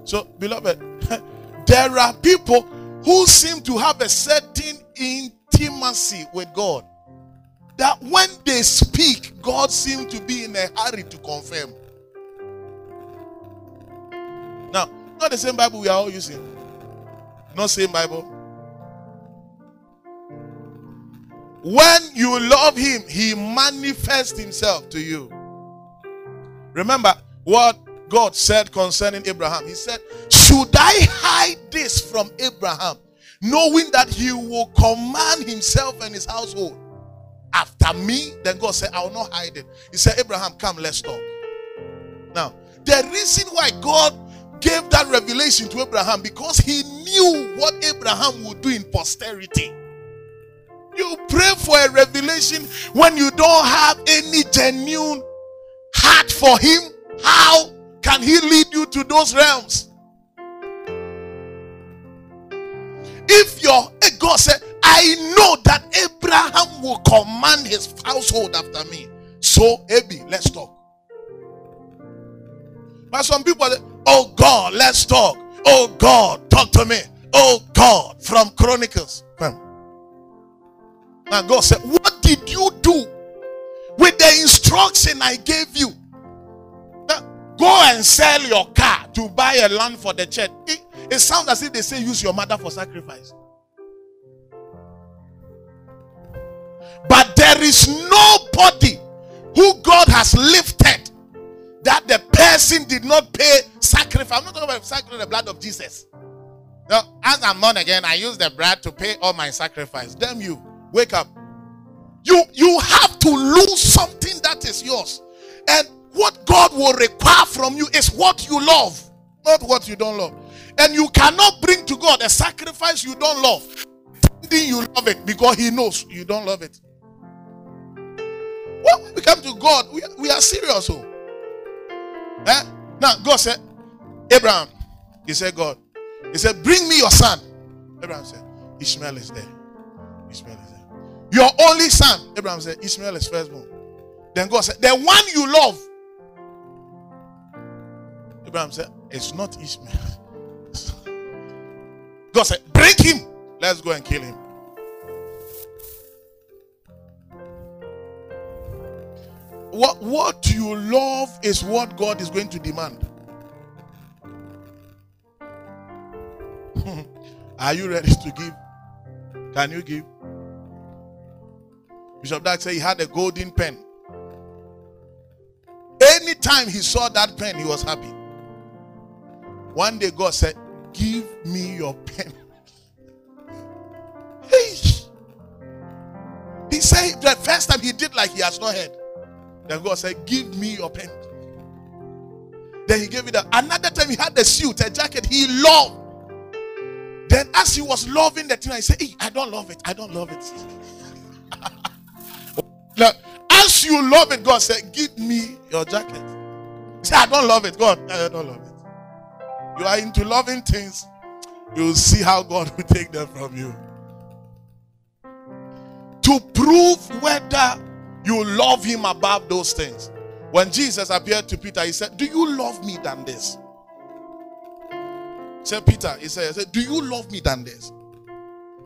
So, beloved, there are people who seem to have a certain intimacy with God that when they speak, God seems to be in a hurry to confirm. Now, not the same Bible we are all using, not same Bible. When you love Him, He manifests Himself to you. Remember what God said concerning Abraham. He said, Should I hide this from Abraham, knowing that he will command himself and his household after me? Then God said, I will not hide it. He said, Abraham, come, let's talk. Now, the reason why God gave that revelation to Abraham because he knew what Abraham would do in posterity. You pray for a revelation when you don't have any genuine heart for him. How can he lead you to those realms? If your eh, God said, I know that Abraham will command his household after me. So, Abby, let's talk. But some people, say, oh God, let's talk. Oh God, talk to me. Oh God, from Chronicles. And God said, What did you do with the instruction I gave you? Now, go and sell your car to buy a land for the church. It, it sounds as if they say use your mother for sacrifice. But there is nobody who God has lifted that the person did not pay sacrifice. I'm not talking about sacrifice the blood of Jesus. Now, as I'm born again, I use the blood to pay all my sacrifice. Damn you, wake up. You you have to lose something that is yours. And what God will require from you is what you love, not what you don't love. And you cannot bring to God a sacrifice you don't love. Then you love it because He knows you don't love it. When we come to God, we, we are serious. Oh. Eh? Now, God said, Abraham, He said, God, He said, Bring me your son. Abraham said, Ishmael is there. Ishmael. Your only son. Abraham said, Ishmael is firstborn. Then God said, The one you love. Abraham said, It's not Ishmael. God said, Break him. Let's go and kill him. What, what you love is what God is going to demand. Are you ready to give? Can you give? Bishop Dag said he had a golden pen. Anytime he saw that pen, he was happy. One day God said, Give me your pen. hey. He said the first time he did like he has not heard. Then God said, Give me your pen. Then he gave it a, another time he had the suit, a jacket he loved. Then as he was loving the thing, I said, hey, I don't love it. I don't love it. You love it, God said, Give me your jacket. Said, I don't love it. God, I don't love it. You are into loving things, you will see how God will take them from you. To prove whether you love him above those things. When Jesus appeared to Peter, he said, Do you love me than this? Said Peter, he said, he said, Do you love me than this?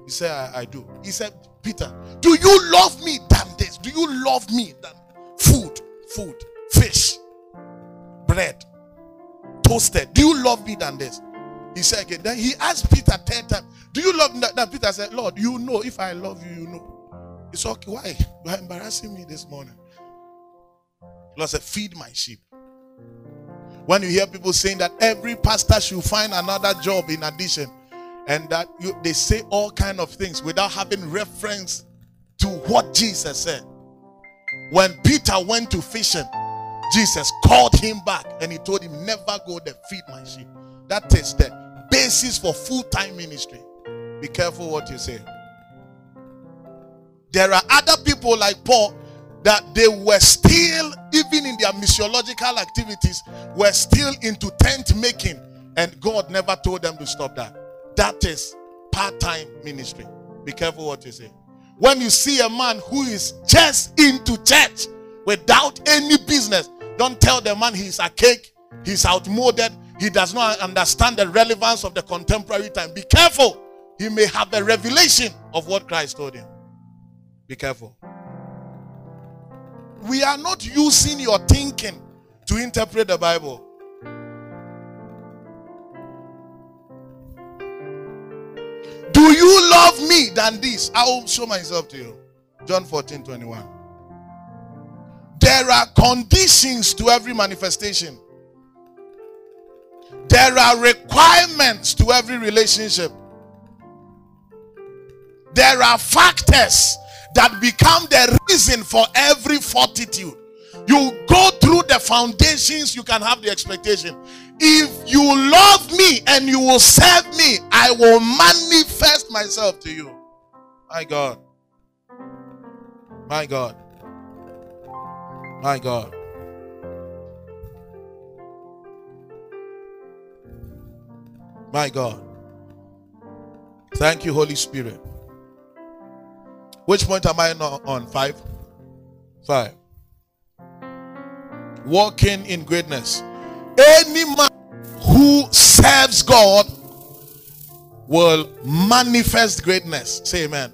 He said, I, I do. He said, Peter, do you love me than? Do you love me than food, food, fish, bread, toasted? Do you love me than this? He said again. Then he asked Peter ten times, Do you love me? Then Peter said, Lord, you know. If I love you, you know. It's okay. Why? You are embarrassing me this morning. Lord said, Feed my sheep. When you hear people saying that every pastor should find another job in addition, and that you, they say all kind of things without having reference to what Jesus said. When Peter went to fishing, Jesus called him back and he told him, Never go there, feed my sheep. That is the basis for full time ministry. Be careful what you say. There are other people like Paul that they were still, even in their missiological activities, were still into tent making, and God never told them to stop that. That is part time ministry. Be careful what you say. When you see a man who is just into church without any business, don't tell the man he's a cake, he's outmoded, he does not understand the relevance of the contemporary time. Be careful. He may have a revelation of what Christ told him. Be careful. We are not using your thinking to interpret the Bible. Do you love than this? I will show myself to you. John 14 21. There are conditions to every manifestation, there are requirements to every relationship, there are factors that become the reason for every fortitude. You go through the foundations, you can have the expectation. If you love me and you will serve me, I will manifest myself to you. My God. My God. My God. My God. Thank you, Holy Spirit. Which point am I on? Five? Five. Walking in greatness. any man who serves God will manifest greatness. Say amen.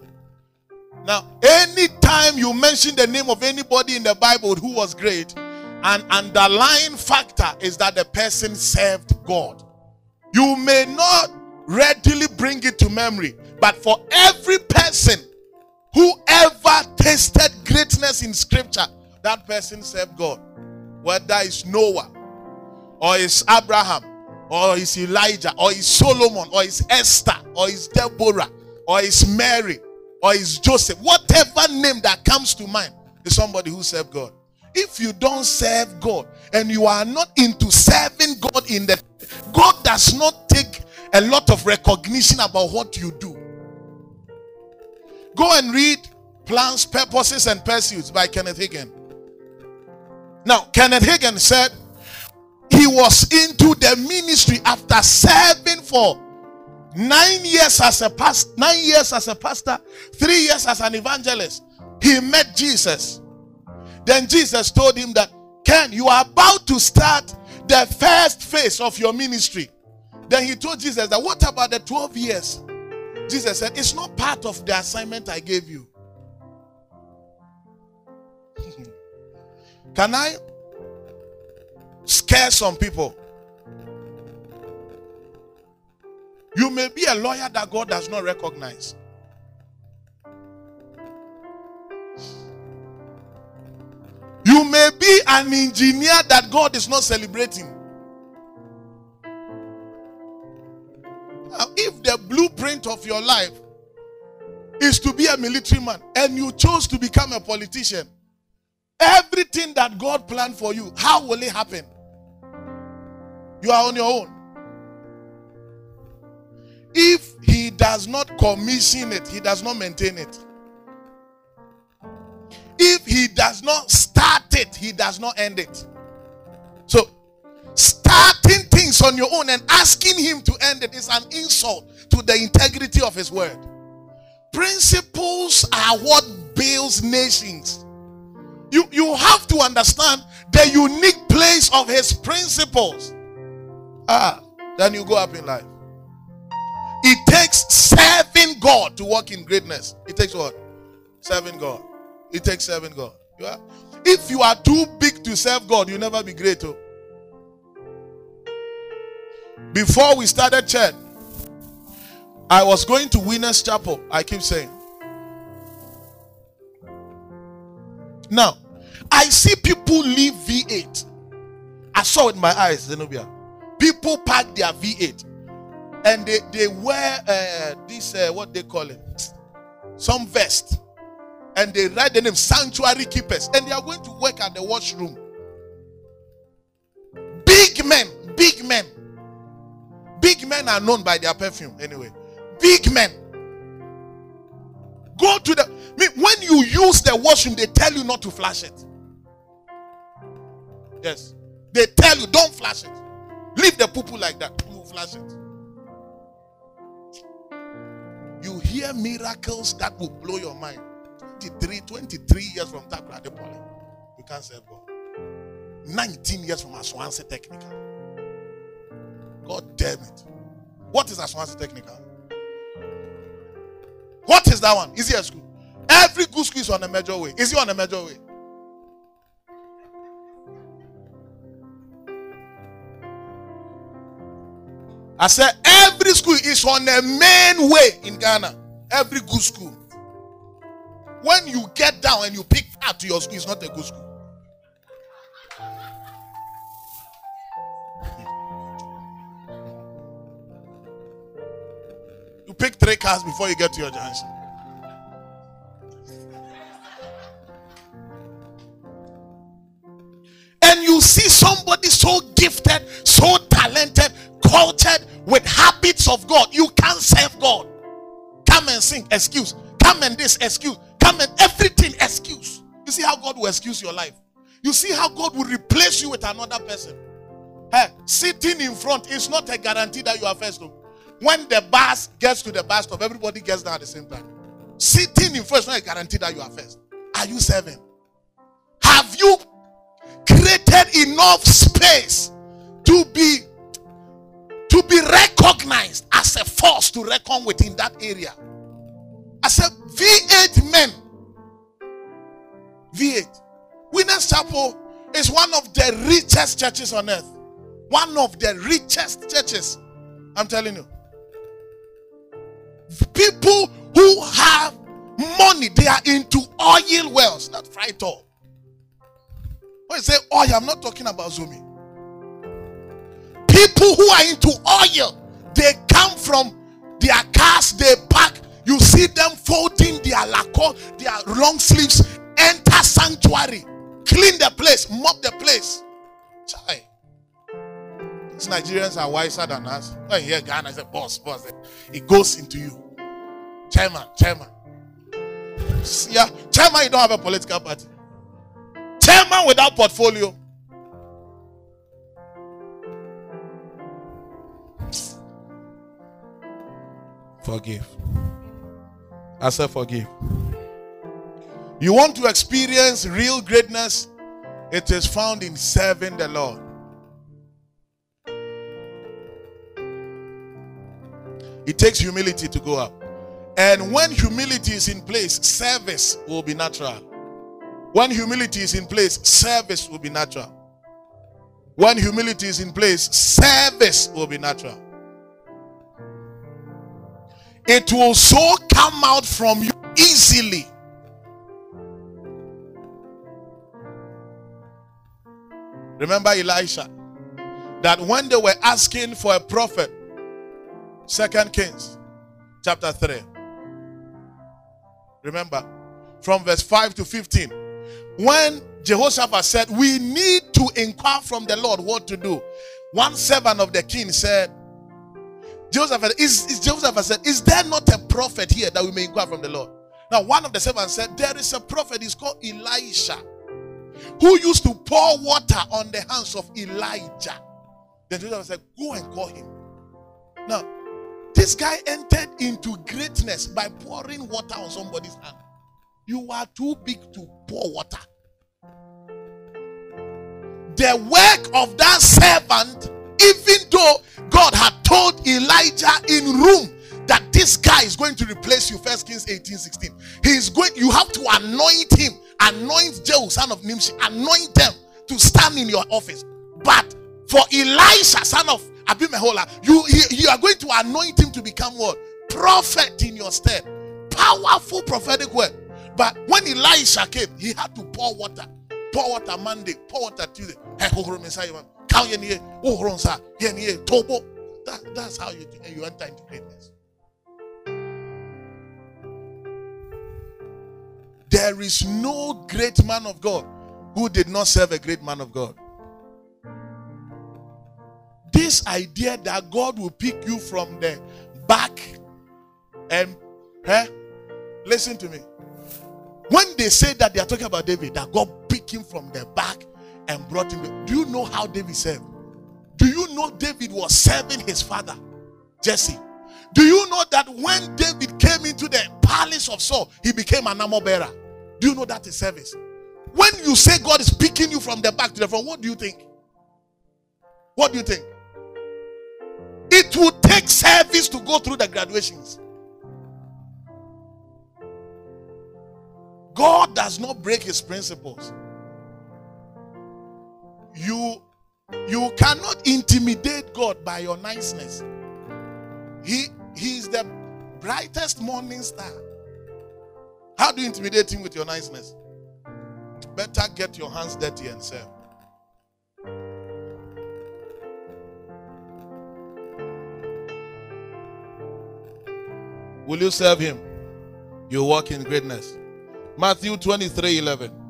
Now, anytime you mention the name of anybody in the Bible who was great, an underlying factor is that the person served God. You may not readily bring it to memory, but for every person who ever tasted greatness in scripture, that person served God. Whether it's Noah, or it's Abraham, or it's Elijah, or it's Solomon, or it's Esther, or it's Deborah, or it's Mary, or is Joseph, whatever name that comes to mind is somebody who served God. If you don't serve God and you are not into serving God in the God does not take a lot of recognition about what you do. Go and read Plans, Purposes, and Pursuits by Kenneth Hagin. Now, Kenneth Hagin said he was into the ministry after serving for nine years as a pastor, nine years as a pastor, three years as an evangelist. He met Jesus. Then Jesus told him that, Ken, you are about to start the first phase of your ministry. Then he told Jesus that, what about the 12 years? Jesus said, it's not part of the assignment I gave you. Can I scare some people? You may be a lawyer that God does not recognize. You may be an engineer that God is not celebrating. Now, if the blueprint of your life is to be a military man and you chose to become a politician, everything that God planned for you, how will it happen? You are on your own. If he does not commission it, he does not maintain it. If he does not start it, he does not end it. So, starting things on your own and asking him to end it is an insult to the integrity of his word. Principles are what builds nations. You, you have to understand the unique place of his principles. Ah, then you go up in life. It takes serving God to walk in greatness. It takes what? Serving God. It takes serving God. You are, if you are too big to serve God, you'll never be great. Oh. Before we started church, I was going to Winners Chapel. I keep saying. Now, I see people leave V8. I saw it with my eyes, Zenobia. People park their V8 and they, they wear uh, this, uh, what they call it, some vest. And they write the name Sanctuary Keepers. And they are going to work at the washroom. Big men, big men. Big men are known by their perfume anyway. Big men. Go to the. When you use the washroom, they tell you not to flash it. Yes. They tell you don't flash it. Leave the poo poo like that. You flash it. Hear miracles that will blow your mind. 23, 23 years from Takra Depole. You can't serve God. 19 years from Asuansi Technical. God damn it. What is Asuansi Technical? What is that one? Is it a school? Every good school is on a major way. Is he on a major way? I said every school is on a main way in Ghana. Every good school. When you get down and you pick out to your school, it's not a good school. You pick three cars before you get to your junction. And you see somebody so gifted, so talented, cultured with habits of God. You can't serve God. Come and sing, excuse. Come and this, excuse. Come and everything, excuse. You see how God will excuse your life. You see how God will replace you with another person. Hey, sitting in front is not a guarantee that you are first. Though. When the bus gets to the bus stop, everybody gets down at the same time. Sitting in front is not a guarantee that you are first. Are you serving? Have you created enough space to be to be recognized as a force to reckon with in that area. As said V8 men. V8. Winners Chapel is one of the richest churches on earth. One of the richest churches. I'm telling you. People who have money, they are into oil wells, not fried oil. When you say oil, I'm not talking about Zumi. People who are into oil, they come from their cars, they pack. You see them folding their lacquer, their long sleeves, enter sanctuary, clean the place, mop the place. Chai. These Nigerians are wiser than us. When you hear Ghana, say, boss, boss. It goes into you. Chairman, chairman. Yeah, chairman, you don't have a political party. Chairman without portfolio. Forgive. I said, forgive. You want to experience real greatness? It is found in serving the Lord. It takes humility to go up. And when humility is in place, service will be natural. When humility is in place, service will be natural. When humility is in place, service will be natural. It will so come out from you easily. Remember Elisha that when they were asking for a prophet, Second Kings chapter 3. Remember from verse 5 to 15. When Jehoshaphat said, We need to inquire from the Lord what to do. One servant of the king said, Jehoshaphat, is, is Jehoshaphat said, Is there not a prophet here that we may inquire from the Lord? Now, one of the servants said, There is a prophet, he's called Elisha, who used to pour water on the hands of Elijah. Then Joseph said, Go and call him. Now, this guy entered into greatness by pouring water on somebody's hand. You are too big to pour water. The work of that servant, even though God had told Elijah in room that this guy is going to replace you, First Kings 18 16. He is going, you have to anoint him, anoint Jehu, son of Nimshi, anoint them to stand in your office. But for Elisha, son of Abimehola, you, you are going to anoint him to become what? Prophet in your stead. Powerful prophetic word. But when Elisha came, he had to pour water. Pour water Monday, pour water Tuesday. That, that's how you, you enter into greatness. There is no great man of God who did not serve a great man of God. This idea that God will pick you from the back and eh, listen to me. When they say that they are talking about David, that God picked him from the back and brought him, do you know how David served? Do you know David was serving his father, Jesse? Do you know that when David came into the palace of Saul, he became an armor bearer? Do you know that is service? When you say God is picking you from the back to the front, what do you think? What do you think? It will take service to go through the graduations. God does not break his principles. You you cannot intimidate God by your niceness. He he is the brightest morning star. How do you intimidate him with your niceness? Better get your hands dirty and serve. Will you serve him? You walk in greatness. Matthew 23 11.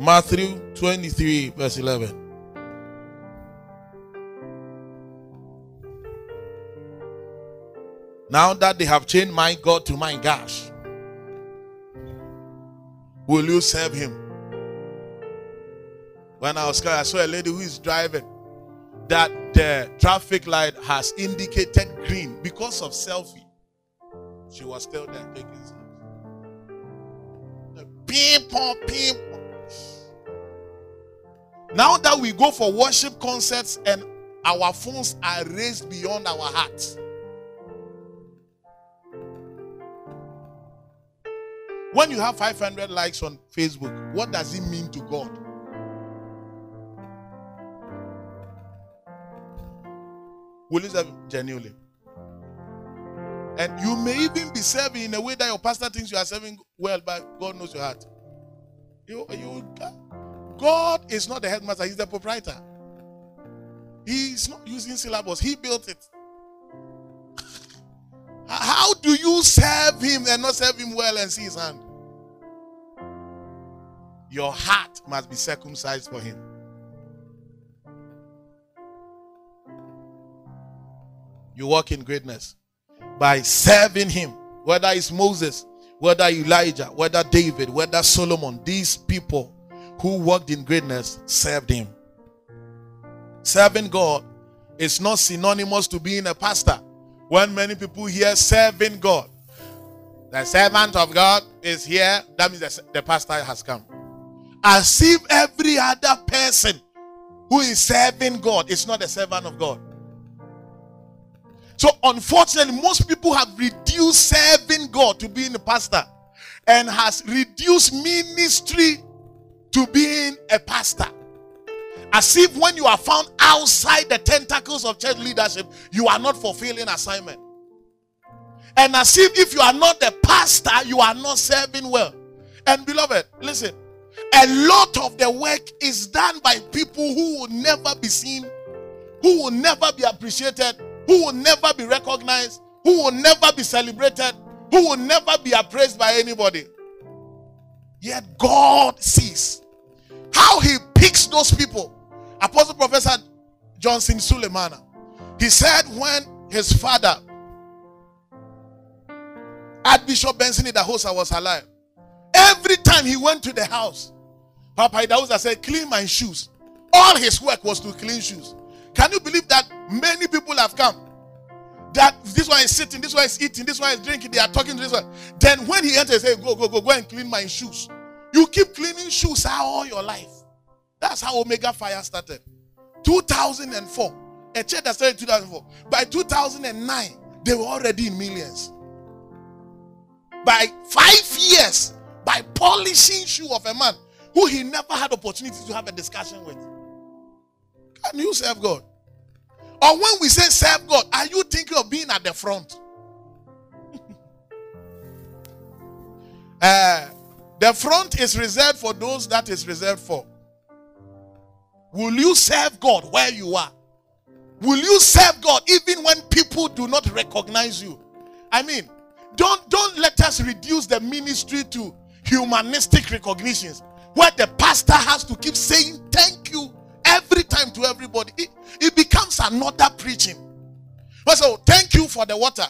Matthew 23, verse 11. Now that they have changed my God to my gosh, will you serve him? When I was I saw a lady who is driving that the traffic light has indicated green because of selfie. She was still there taking selfies. People, people. Now that we go for worship concerts and our phones are raised beyond our hearts. When you have 500 likes on Facebook, what does it mean to God? Will him genuinely? And you may even be serving in a way that your pastor thinks you are serving well, but God knows your heart. You, you, God is not the headmaster, He's the proprietor. He's not using syllables, He built it. How do you serve Him and not serve Him well and see His hand? Your heart must be circumcised for Him. You walk in greatness by serving Him, whether it's Moses, whether Elijah, whether David, whether Solomon, these people who worked in greatness served Him. Serving God is not synonymous to being a pastor. When many people hear serving God, the servant of God is here, that means the, pastor has come. As if every other person who is serving God is not a servant of God. So, unfortunately, most people have reduced serving God to being a pastor and has reduced ministry to being a pastor. As if when you are found outside the tentacles of church leadership, you are not fulfilling assignment. And as if if you are not the pastor, you are not serving well. And beloved, listen, a lot of the work is done by people who will never be seen, who will never be appreciated, who will never be recognized, who will never be celebrated, who will never be appraised by anybody. Yet God sees how He picks those people. Apostle Professor Johnson Suleimana, he said when his father, Archbishop Benson Idahosa, was alive, every time he went to the house, Papa Idahosa said, Clean my shoes. All his work was to clean shoes. Can you believe that many people have come? That this one is sitting, this one is eating, this one is drinking, they are talking to this one. Then when he enters, say, Go, go, go, go and clean my shoes. You keep cleaning shoes all your life. That's how Omega Fire started. 2004. A church that started in 2004. By 2009, they were already in millions. By five years, by polishing shoe of a man who he never had opportunity to have a discussion with. Can you serve God? Or when we say serve God, are you thinking of being at the front? uh, the front is reserved for those that is reserved for. Will you serve God where you are? Will you serve God even when people do not recognize you? I mean, don't don't let us reduce the ministry to humanistic recognitions where the pastor has to keep saying thank you every time to everybody. It, it becomes another preaching. So thank you for the water.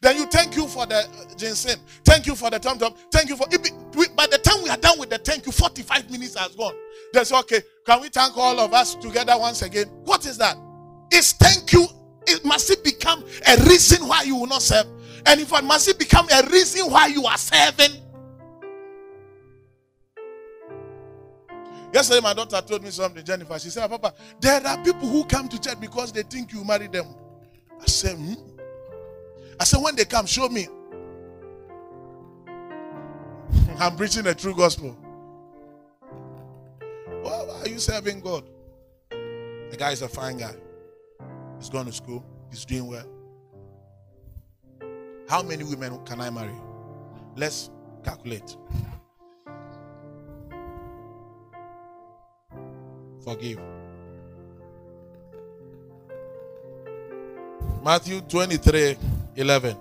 Then you thank you for the uh, ginseng. Thank you for the tom tom. Thank you for it. We, by the time we are done with the thank you, 45 minutes has gone. They say, okay, can we thank all of us together once again? What is that? It's thank you. It must it become a reason why you will not serve. And if it must it become a reason why you are serving. Yesterday, my daughter told me something, Jennifer. She said, Papa, there are people who come to church because they think you marry them. I said, hmm? I said, when they come, show me. I'm preaching the true gospel. Why are you serving God? The guy is a fine guy. He's going to school. He's doing well. How many women can I marry? Let's calculate. Forgive. Matthew 23 11.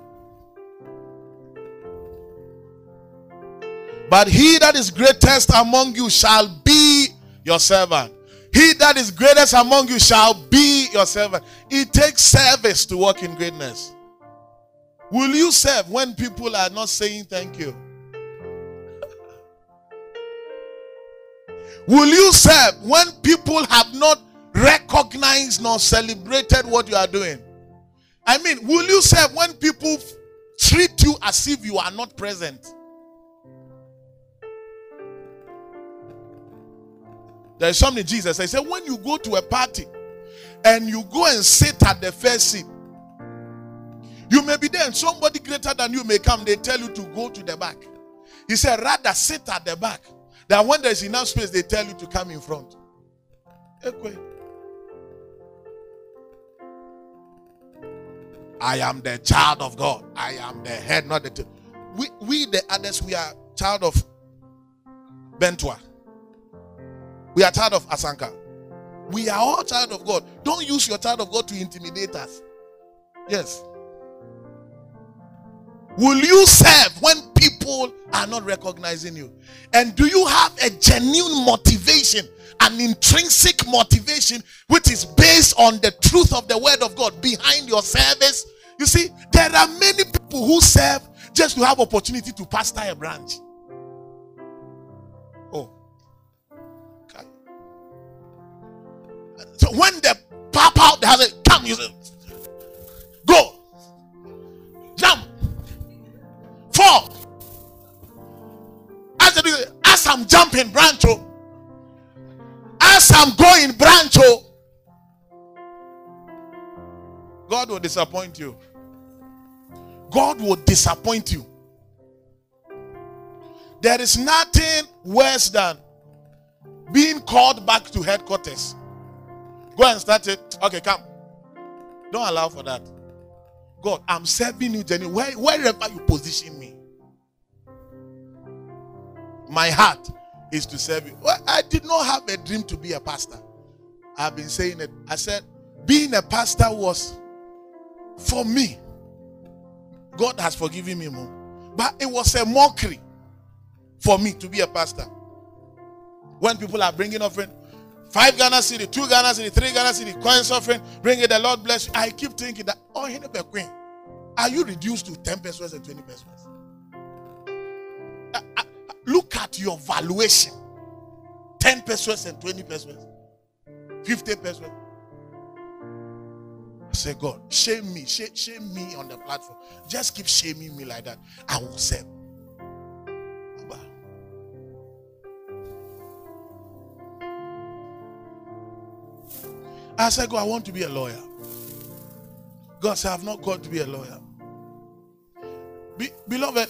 But he that is greatest among you shall be your servant. He that is greatest among you shall be your servant. It takes service to walk in greatness. Will you serve when people are not saying thank you? Will you serve when people have not recognized nor celebrated what you are doing? I mean, will you serve when people treat you as if you are not present? There's something Jesus said. He said, when you go to a party and you go and sit at the first seat, you may be there and somebody greater than you may come. They tell you to go to the back. He said, rather sit at the back. That when there's enough space, they tell you to come in front. Ekwe. I am the child of God. I am the head, not the tail. We, we the others, we are child of Bentua. We are child of Asanka. We are all child of God. Don't use your child of God to intimidate us. Yes. Will you serve when people are not recognizing you? And do you have a genuine motivation, an intrinsic motivation, which is based on the truth of the word of God behind your service? You see, there are many people who serve just to have opportunity to pastor a branch. Oh. Okay. So when the papa has it, come, you say, I'm jumping, branch, oh. as I'm going, branch, oh. God will disappoint you. God will disappoint you. There is nothing worse than being called back to headquarters. Go and start it. Okay, come. Don't allow for that. God, I'm serving you, Jenny, where, wherever you position me. My heart is to serve you. Well, I did not have a dream to be a pastor. I've been saying it. I said, being a pastor was for me. God has forgiven me more. But it was a mockery for me to be a pastor. When people are bringing offering, five Ghana cedi, two Ghana cedi, three Ghana cedi, coins offering, bring it, the Lord bless you. I keep thinking that, oh, Hene be queen. Are you reduced to 10 pesewas and 20 pesewas? Look at your valuation 10 pesewas and 20 pesewas, 50 pesewas. I say, God, shame me, shame, shame me on the platform. Just keep shaming me like that. I will serve. I said, God, I want to be a lawyer. God said, I have not called to be a lawyer. Be- beloved,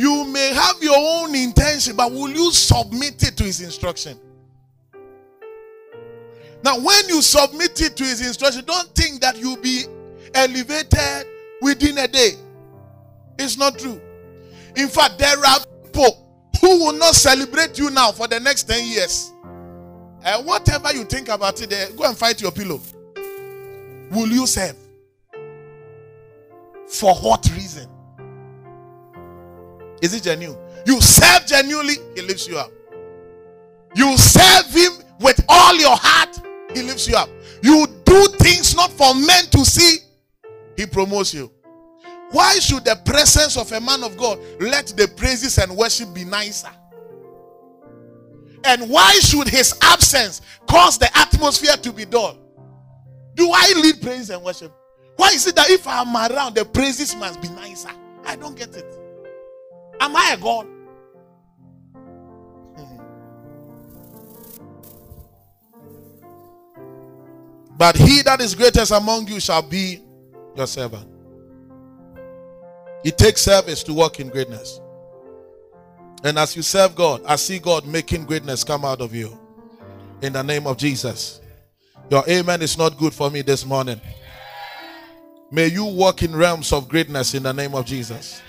you may have your own intention, but will you submit it to his instruction? Now, when you submit it to his instruction, don't think that you'll be elevated within a day. It's not true. In fact, there are people who will not celebrate you now for the next 10 years. And whatever you think about it, eh, go and fight your pillow. Will you serve? For what reason? Is it genuine? You serve genuinely, he lifts you up. You serve him with all your heart, he lifts you up. You do things not for men to see, he promotes you. Why should the presence of a man of God let the praises and worship be nicer? And why should his absence cause the atmosphere to be dull? Do I lead praise and worship? Why is it that if I'm around, the praises must be nicer? I don't get it. Am I a God? But he that is greatest among you shall be your servant. It takes service to walk in greatness. And as you serve God, I see God making greatness come out of you. In the name of Jesus. Your amen is not good for me this morning. May you walk in realms of greatness in the name of Jesus.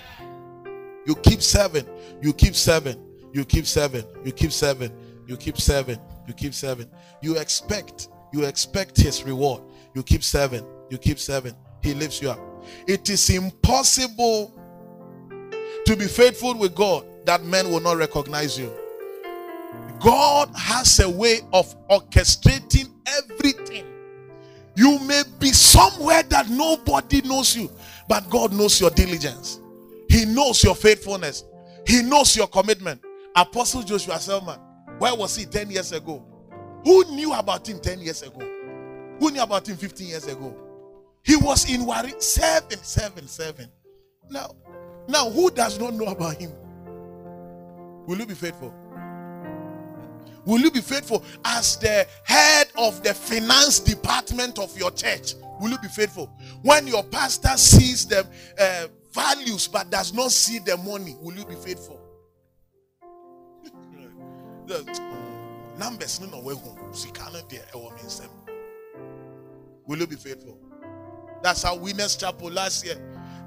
You keep serving. You keep serving. You keep serving. You keep serving. You keep serving. You keep serving. You expect. You expect his reward. You keep serving. You keep serving. He lifts you up. It is impossible to be faithful with God that men will not recognize you. God has a way of orchestrating everything. You may be somewhere that nobody knows you, but God knows your diligence. He knows your faithfulness. He knows your commitment. Apostle Joshua Selman, where was he 10 years ago? Who knew about him 10 years ago? Who knew about him 15 years ago? He was in Wari, seven, seven, seven. Now, now who does not know about him? Will you be faithful? Will you be faithful as the head of the finance department of your church? Will you be faithful? When your pastor sees the uh, values but does not see the money, will you be faithful? Numbers no no. Will you be faithful? That's how Winners Chapel last year,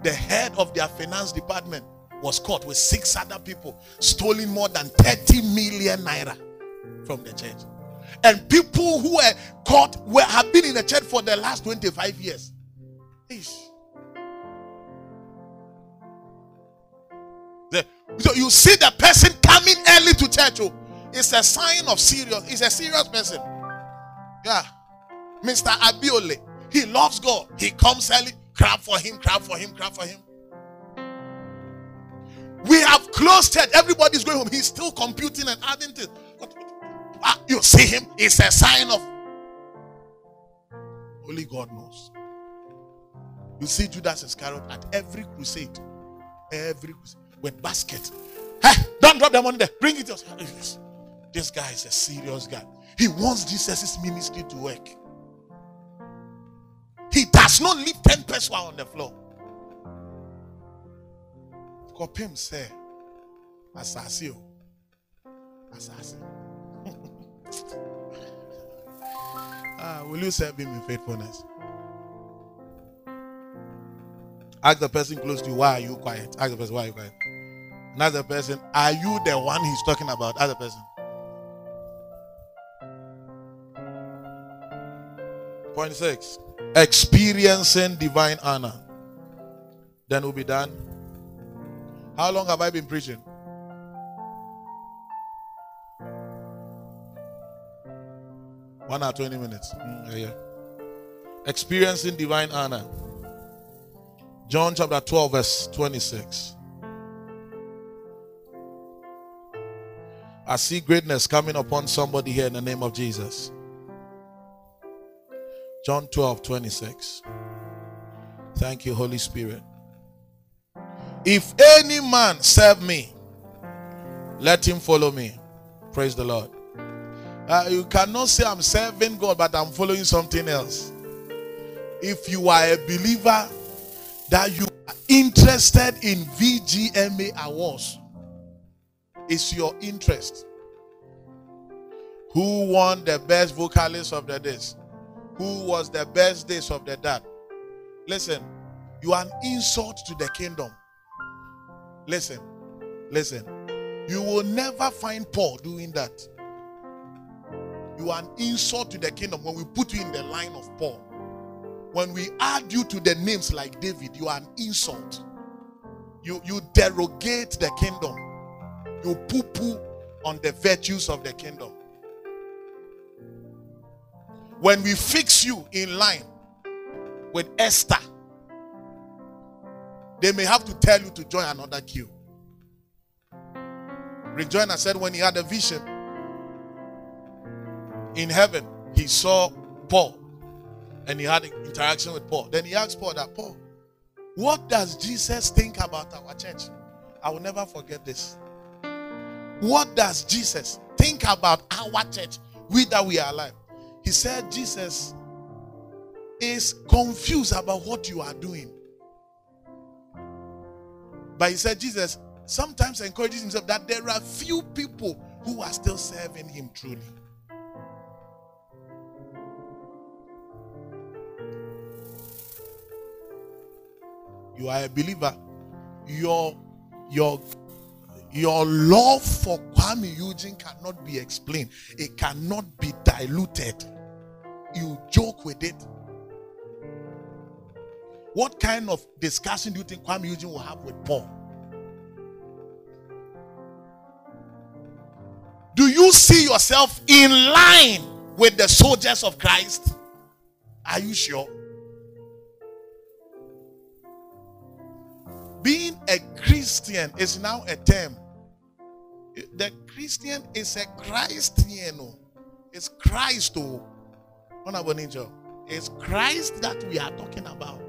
the head of their finance department was caught with six other people stealing more than 30 million naira from the church. And people who were caught were have been in the church for the last 25 years. Ish. So you see the person coming early to church. Oh, it's a sign of serious. It's a serious person. Yeah. Mr. Abiole. He loves God. He comes early. Clap for him, clap for him, clap for him. We have closed church. Everybody's going home. He's still computing and adding things. Ah, you see him. It's a sign of only God knows. You see Judas Iscariot at every crusade. Every crusade. With basket. Hey, don't drop the money there. Bring it yourself. This guy is a serious guy. He wants Jesus' ministry to work. He does not leave 10 pesewas on the floor. Kopim say, Asasi. o. Asasi. ah, will you serve him in faithfulness? Ask the person close to you, why are you quiet? Ask the person, why are you quiet? The person, are you the one he's talking about? The person. Point six. Experiencing divine honor. Then we'll be done. How long have I been preaching? One hour, 20 minutes. Mm, yeah, yeah. Experiencing divine honor. John chapter 12, verse 26. I see greatness coming upon somebody here in the name of Jesus. John 12, 26. Thank you, Holy Spirit. If any man serve me, let him follow me. Praise the Lord. Uh, you cannot say I'm serving God, but I'm following something else. If you are a believer that you are interested in VGMA awards, it's your interest. Who won the best vocalist of the days? Who was the best days of the dad? Listen, you are an insult to the kingdom. Listen, listen. You will never find Paul doing that. You are an insult to the kingdom when we put you in the line of Paul. When we add you to the names like David, you are an insult. You, you derogate the kingdom. You poo poo on the virtues of the kingdom. When we fix you in line with Esther, they may have to tell you to join another queue. Rick Joyner said when he had a vision in heaven, he saw Paul and he had an interaction with Paul. Then he asked Paul that, Paul, what does Jesus think about our church? I will never forget this. What does Jesus think about our church? We that we are alive. He said, Jesus is confused about what you are doing. But he said, Jesus sometimes encourages himself that there are few people who are still serving him truly. You are a believer. Your your your love for Kuami Eugene cannot be explained. It cannot be diluted. You joke with it. What kind of discussion do you think Kuami Eugene will have with Paul? Do you see yourself in line with the soldiers of Christ? Are you sure? Being a Christian is now a term. Christian is a Christian. It's Christ. Oh. Honorable Ninja. It's Christ that we are talking about.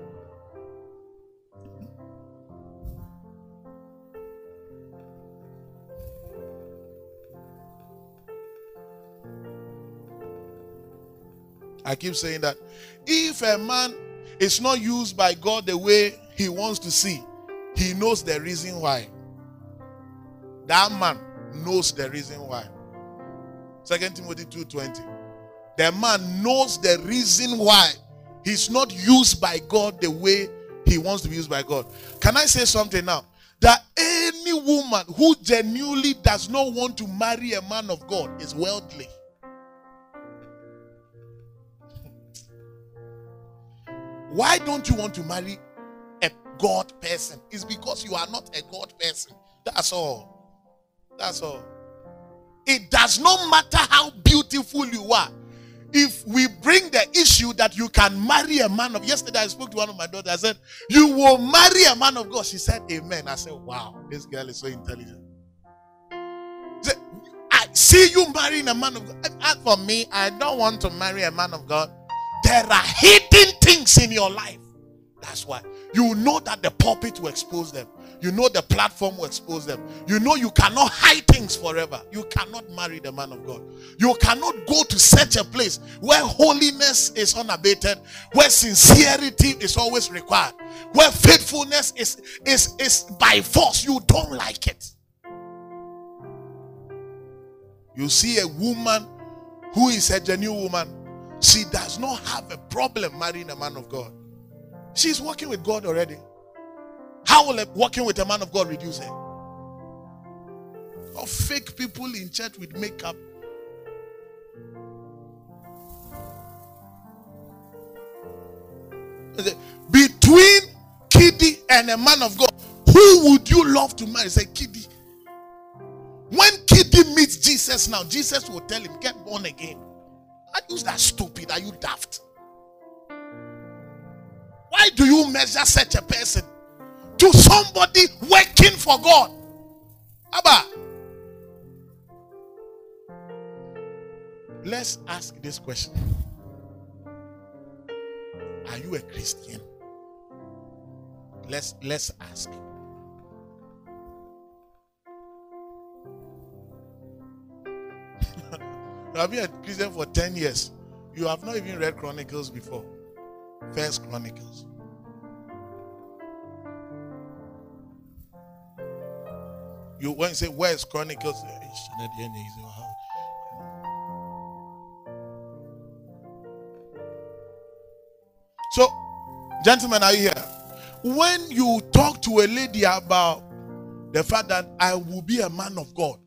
I keep saying that if a man is not used by God the way he wants to see, he knows the reason why. That man knows the reason why. Second Timothy 2:20. The man knows the reason why he's not used by God the way he wants to be used by God. Can I say something now? That any woman who genuinely does not want to marry a man of God is worldly. Why don't you want to marry a God person? It's because you are not a God person. That's all. That's all. It does not matter how beautiful you are. If we bring the issue that you can marry a man of yesterday, I spoke to one of my daughters. I said, You will marry a man of God. She said, Amen. I said, Wow, this girl is so intelligent. Said, I see you marrying a man of God. As for me, I don't want to marry a man of God. There are hidden things in your life. That's why you know that the pulpit will expose them. You know the platform will expose them. You know you cannot hide things forever. You cannot marry the man of God. You cannot go to such a place where holiness is unabated, where sincerity is always required, where faithfulness is is is by force. You don't like it. You see a woman who is a genuine woman, she does not have a problem marrying a man of God. She's working with God already. How will working with a man of God reduce her? Or fake people in church with makeup. Between KiDi and a man of God, who would you love to marry? Say, KiDi. When KiDi meets Jesus now, Jesus will tell him, Get born again. Are you that stupid? Are you daft? Why do you measure such a person to somebody working for God? Abba. Let's ask this question Are you a Christian? Let's let's ask. you have been a Christian for 10 years. You have not even read Chronicles before. First Chronicles. You when you say where's Chronicles? eh. So, gentlemen, are you here? When you talk to a lady about the fact that I will be a man of God,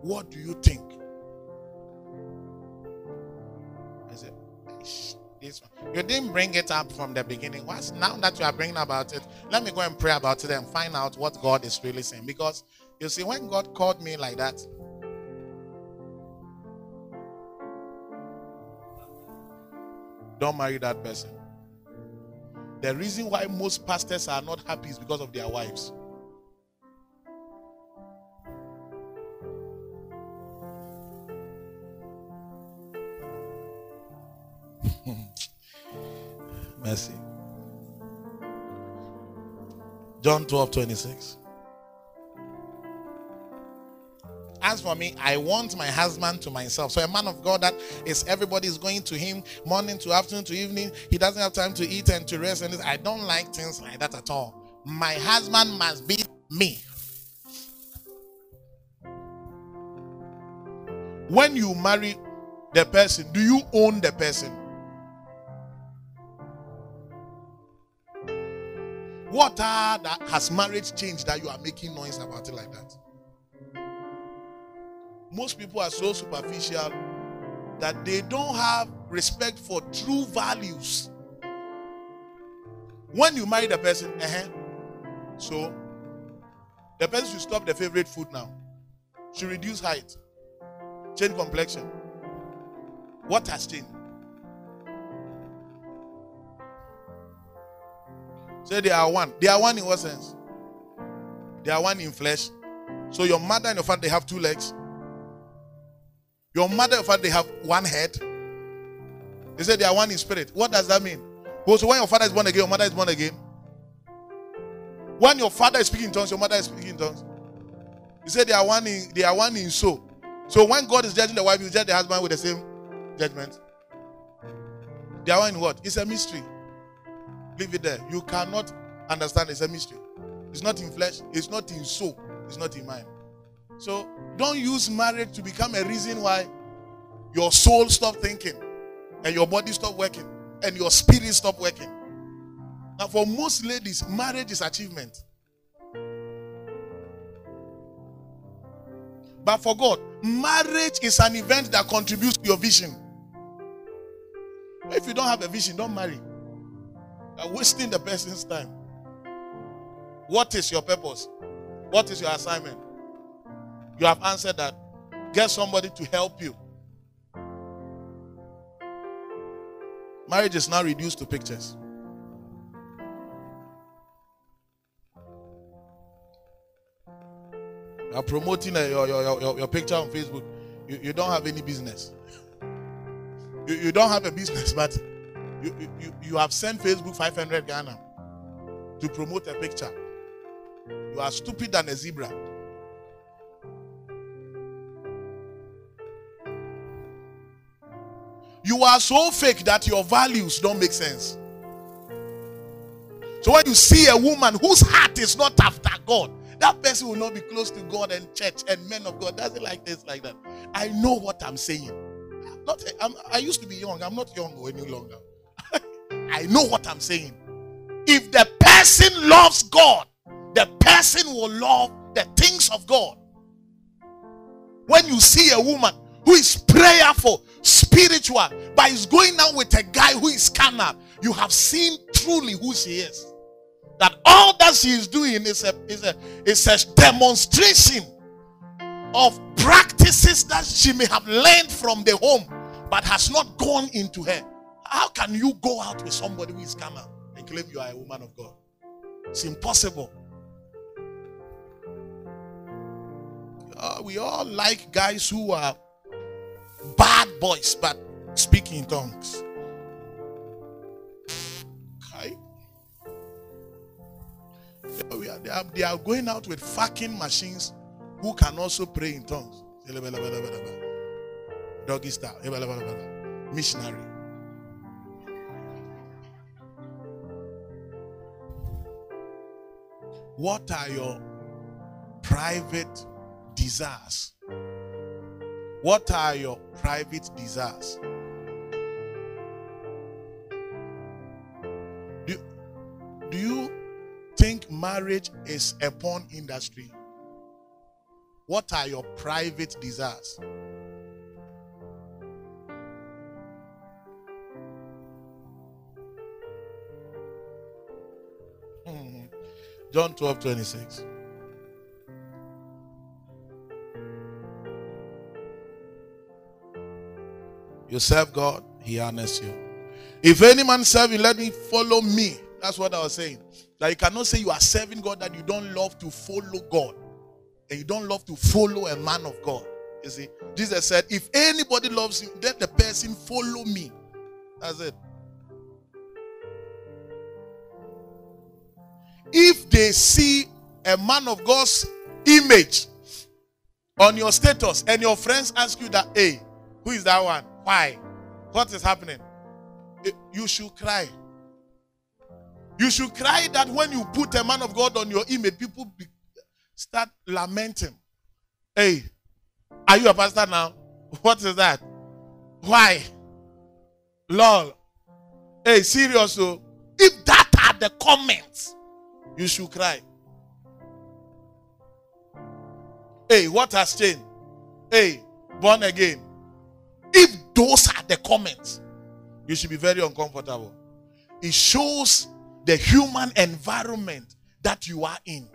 what do you think? "Ish, this. You didn't bring it up from the beginning. What's now that you are bringing about it? Let me go and pray about it and find out what God is really saying. Because you see, when God called me like that, don't marry that person. The reason why most pastors are not happy is because of their wives. Mercy. John 12 26. As for me, I want my husband to myself. So a man of God that is everybody is going to him morning to afternoon to evening. He doesn't have time to eat and to rest. And. I don't like things like that at all. My husband must be me. When you marry the person, do you own the person? What are that has marriage changed that you are making noise about it like that? Most people are so superficial that they don't have respect for true values. When you marry the person, uh-huh, so the person should stop the favorite food now, should reduce height, change complexion. What has changed? Say they are one. They are one in what sense? They are one in flesh. So your mother and your father they have two legs. Your mother and your father they have one head. They say they are one in spirit. What does that mean? Oh, so when your father is born again, your mother is born again. When your father is speaking in tongues, your mother is speaking in tongues. He said they are one in they are one in soul. So when God is judging the wife, you judge the husband with the same judgment. They are one in what? It's a mystery. Leave it there. You cannot understand it's a mystery. It's not in flesh, it's not in soul, it's not in mind. So don't use marriage to become a reason why your soul stop thinking and your body stop working and your spirit stop working. Now, for most ladies, marriage is achievement. But for God, marriage is an event that contributes to your vision. If you don't have a vision, don't marry. You're wasting the person's time. What is your purpose? What is your assignment? You have answered that. Get somebody to help you. Marriage is now reduced to pictures. You are promoting uh, your, your, your, your picture on Facebook. You, you don't have any business. You, you don't have a business, but you, you, you have sent Facebook 500 Ghana to promote a picture. You are stupid than a zebra. You are so fake that your values don't make sense. So when you see a woman whose heart is not after God, that person will not be close to God and church and men of God. Does it like this, like that? I know what I'm saying. I'm not. I'm, I used to be young. I'm not young any longer. I know what I'm saying. If the person loves God, the person will love the things of God. When you see a woman who is prayerful, spiritual, but is going out with a guy who is carnal, you have seen truly who she is. That all that she is doing is a is a is a demonstration of practices that she may have learned from the home, but has not gone into her. How can you go out with somebody who is carnal and claim you are a woman of God? It's impossible. Uh, we all like guys who are bad boys but speak in tongues. Okay. They, are- they are, they are going out with fucking machines who can also pray in tongues. Doggy style. Missionary. What are your private desires? What are your private desires? Do, do you think marriage is a porn industry? What are your private desires? John 12 26. You serve God, He honors you. If any man serve you, let me follow me. That's what I was saying. That you cannot say you are serving God that you don't love to follow God. And you don't love to follow a man of God. You see, Jesus said, if anybody loves you, let the person follow me. That's it. If they see a man of God's image on your status and your friends ask you that, hey, who is that one? Why? What is happening? Eh, You should cry. You should cry that when you put a man of God on your image, people be, start lamenting. Hey, are you a pastor now? What is that? Why? Lol. Hey, serious. So, if that are the comments, you should cry. Hey, what has changed? Hey, born again. If those are the comments, you should be very uncomfortable. It shows the human environment that you are in.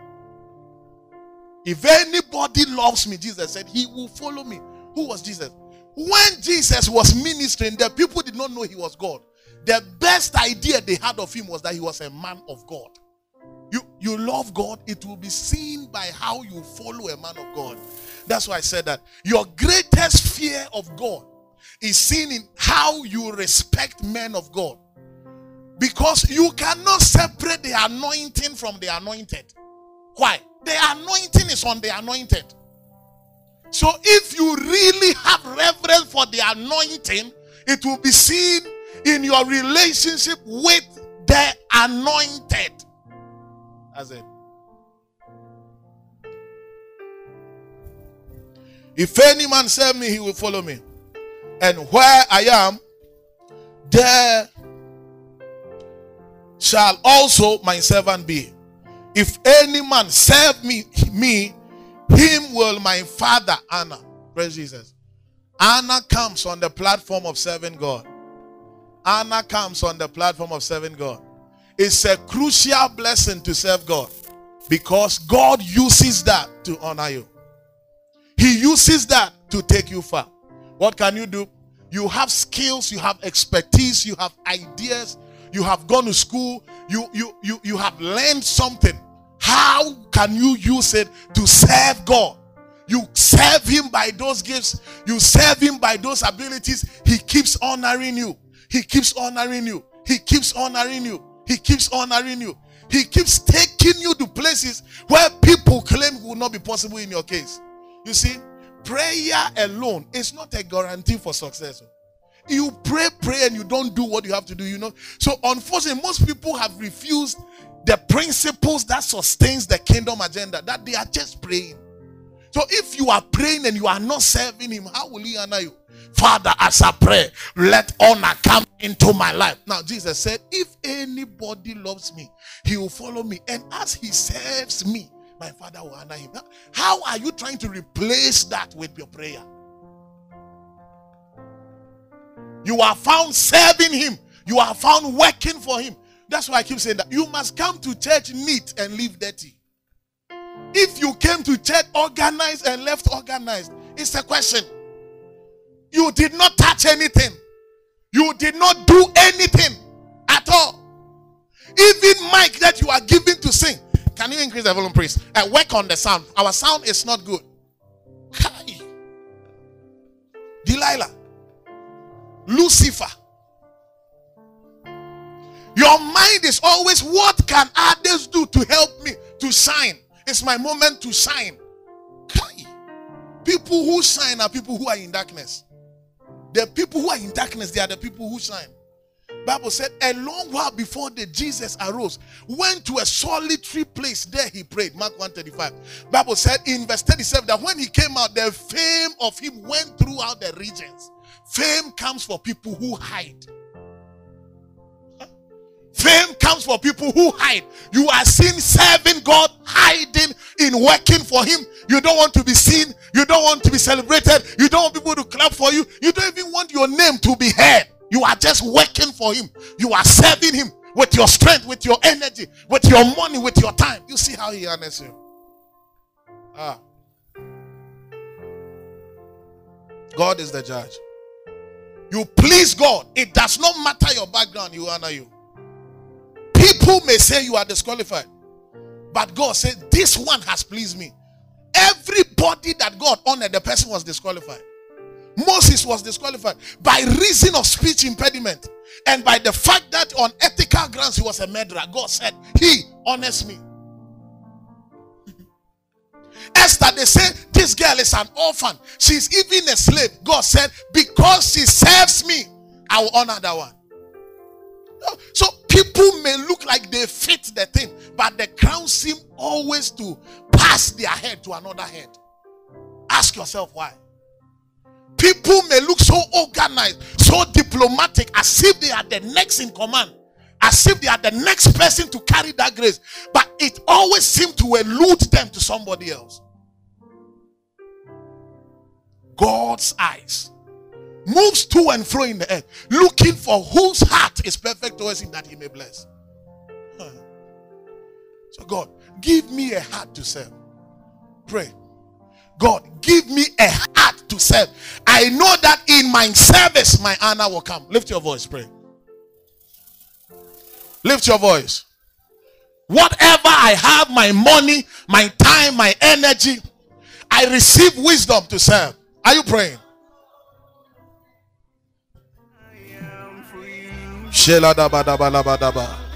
If anybody loves me, Jesus said, he will follow me. Who was Jesus? When Jesus was ministering, the people did not know he was God. The best idea they had of him was that he was a man of God. You, love God, it will be seen by how you follow a man of God. That's why I said that. Your greatest fear of God is seen in how you respect men of God. Because you cannot separate the anointing from the anointed. Why? The anointing is on the anointed. So if you really have reverence for the anointing, it will be seen in your relationship with the anointed. That's it. If any man serve me, he will follow me. And where I am, there shall also my servant be. If any man serve me, me, him will my father honor. Praise Jesus. Anna comes on the platform of serving God. Anna comes on the platform of serving God. It's a crucial blessing to serve God because God uses that to honor you. He uses that to take you far. What can you do? You have skills, you have expertise, you have ideas, you have gone to school, you you you you have learned something. How can you use it to serve God? You serve him by those gifts, you serve him by those abilities. He keeps honoring you. He keeps honoring you. He keeps honoring you. He keeps honoring you. He keeps taking you to places where people claim it will not be possible in your case. You see, prayer alone is not a guarantee for success. You pray, pray, and you don't do what you have to do, you know. So, unfortunately, most people have refused the principles that sustains the kingdom agenda, that they are just praying. So, if you are praying and you are not serving Him, how will He honor you? Father, as I pray, let honor come into my life. Now, Jesus said, If anybody loves me, he will follow me. And as he serves me, my Father will honor him. How are you trying to replace that with your prayer? You are found serving him, you are found working for him. That's why I keep saying that you must come to church neat and leave dirty. If you came to church organized and left organized, it's a question. You did not touch anything. You did not do anything at all. Even mic that you are given to sing. Can you increase the volume, please? And work on the sound. Our sound is not good. Kai. Delilah. Lucifer. Your mind is always what can others do to help me to shine? It's my moment to shine. Kai. People who shine are people who are in darkness. The people who are in darkness, they are the people who shine. Bible said a long while before the Jesus arose, went to a solitary place. There he prayed. Mark 135. Bible said in verse 37 that when he came out, the fame of him went throughout the regions. Fame comes for people who hide. Fame comes for people who hide. You are seen serving God, hiding in working for Him. You don't want to be seen. You don't want to be celebrated. You don't want people to clap for you. You don't even want your name to be heard. You are just working for Him. You are serving Him with your strength, with your energy, with your money, with your time. You see how He honors you. Ah. God is the judge. You please God. It does not matter your background, He will honor you. People may say you are disqualified, but God said, This one has pleased me. Everybody that God honored, the person was disqualified. Moses was disqualified by reason of speech impediment and by the fact that on ethical grounds he was a murderer. God said, He honors me. Esther, they say this girl is an orphan. She's even a slave. God said, Because she serves me, I will honor that one. So people may look like they fit the thing, but the crown seem always to pass their head to another head. Ask yourself why. People may look so organized, so diplomatic, as if they are the next in command, as if they are the next person to carry that grace, but it always seems to elude them to somebody else. God's eyes moves to and fro in the earth, looking for whose heart is perfect towards him that he may bless. So, God, give me a heart to serve. Pray. God, give me a heart to serve. I know that in my service, my honor will come. Lift your voice, pray. Lift your voice. Whatever I have, my money, my time, my energy, I receive wisdom to serve. Are you praying? I am for you. Sheladabadabadabadaba.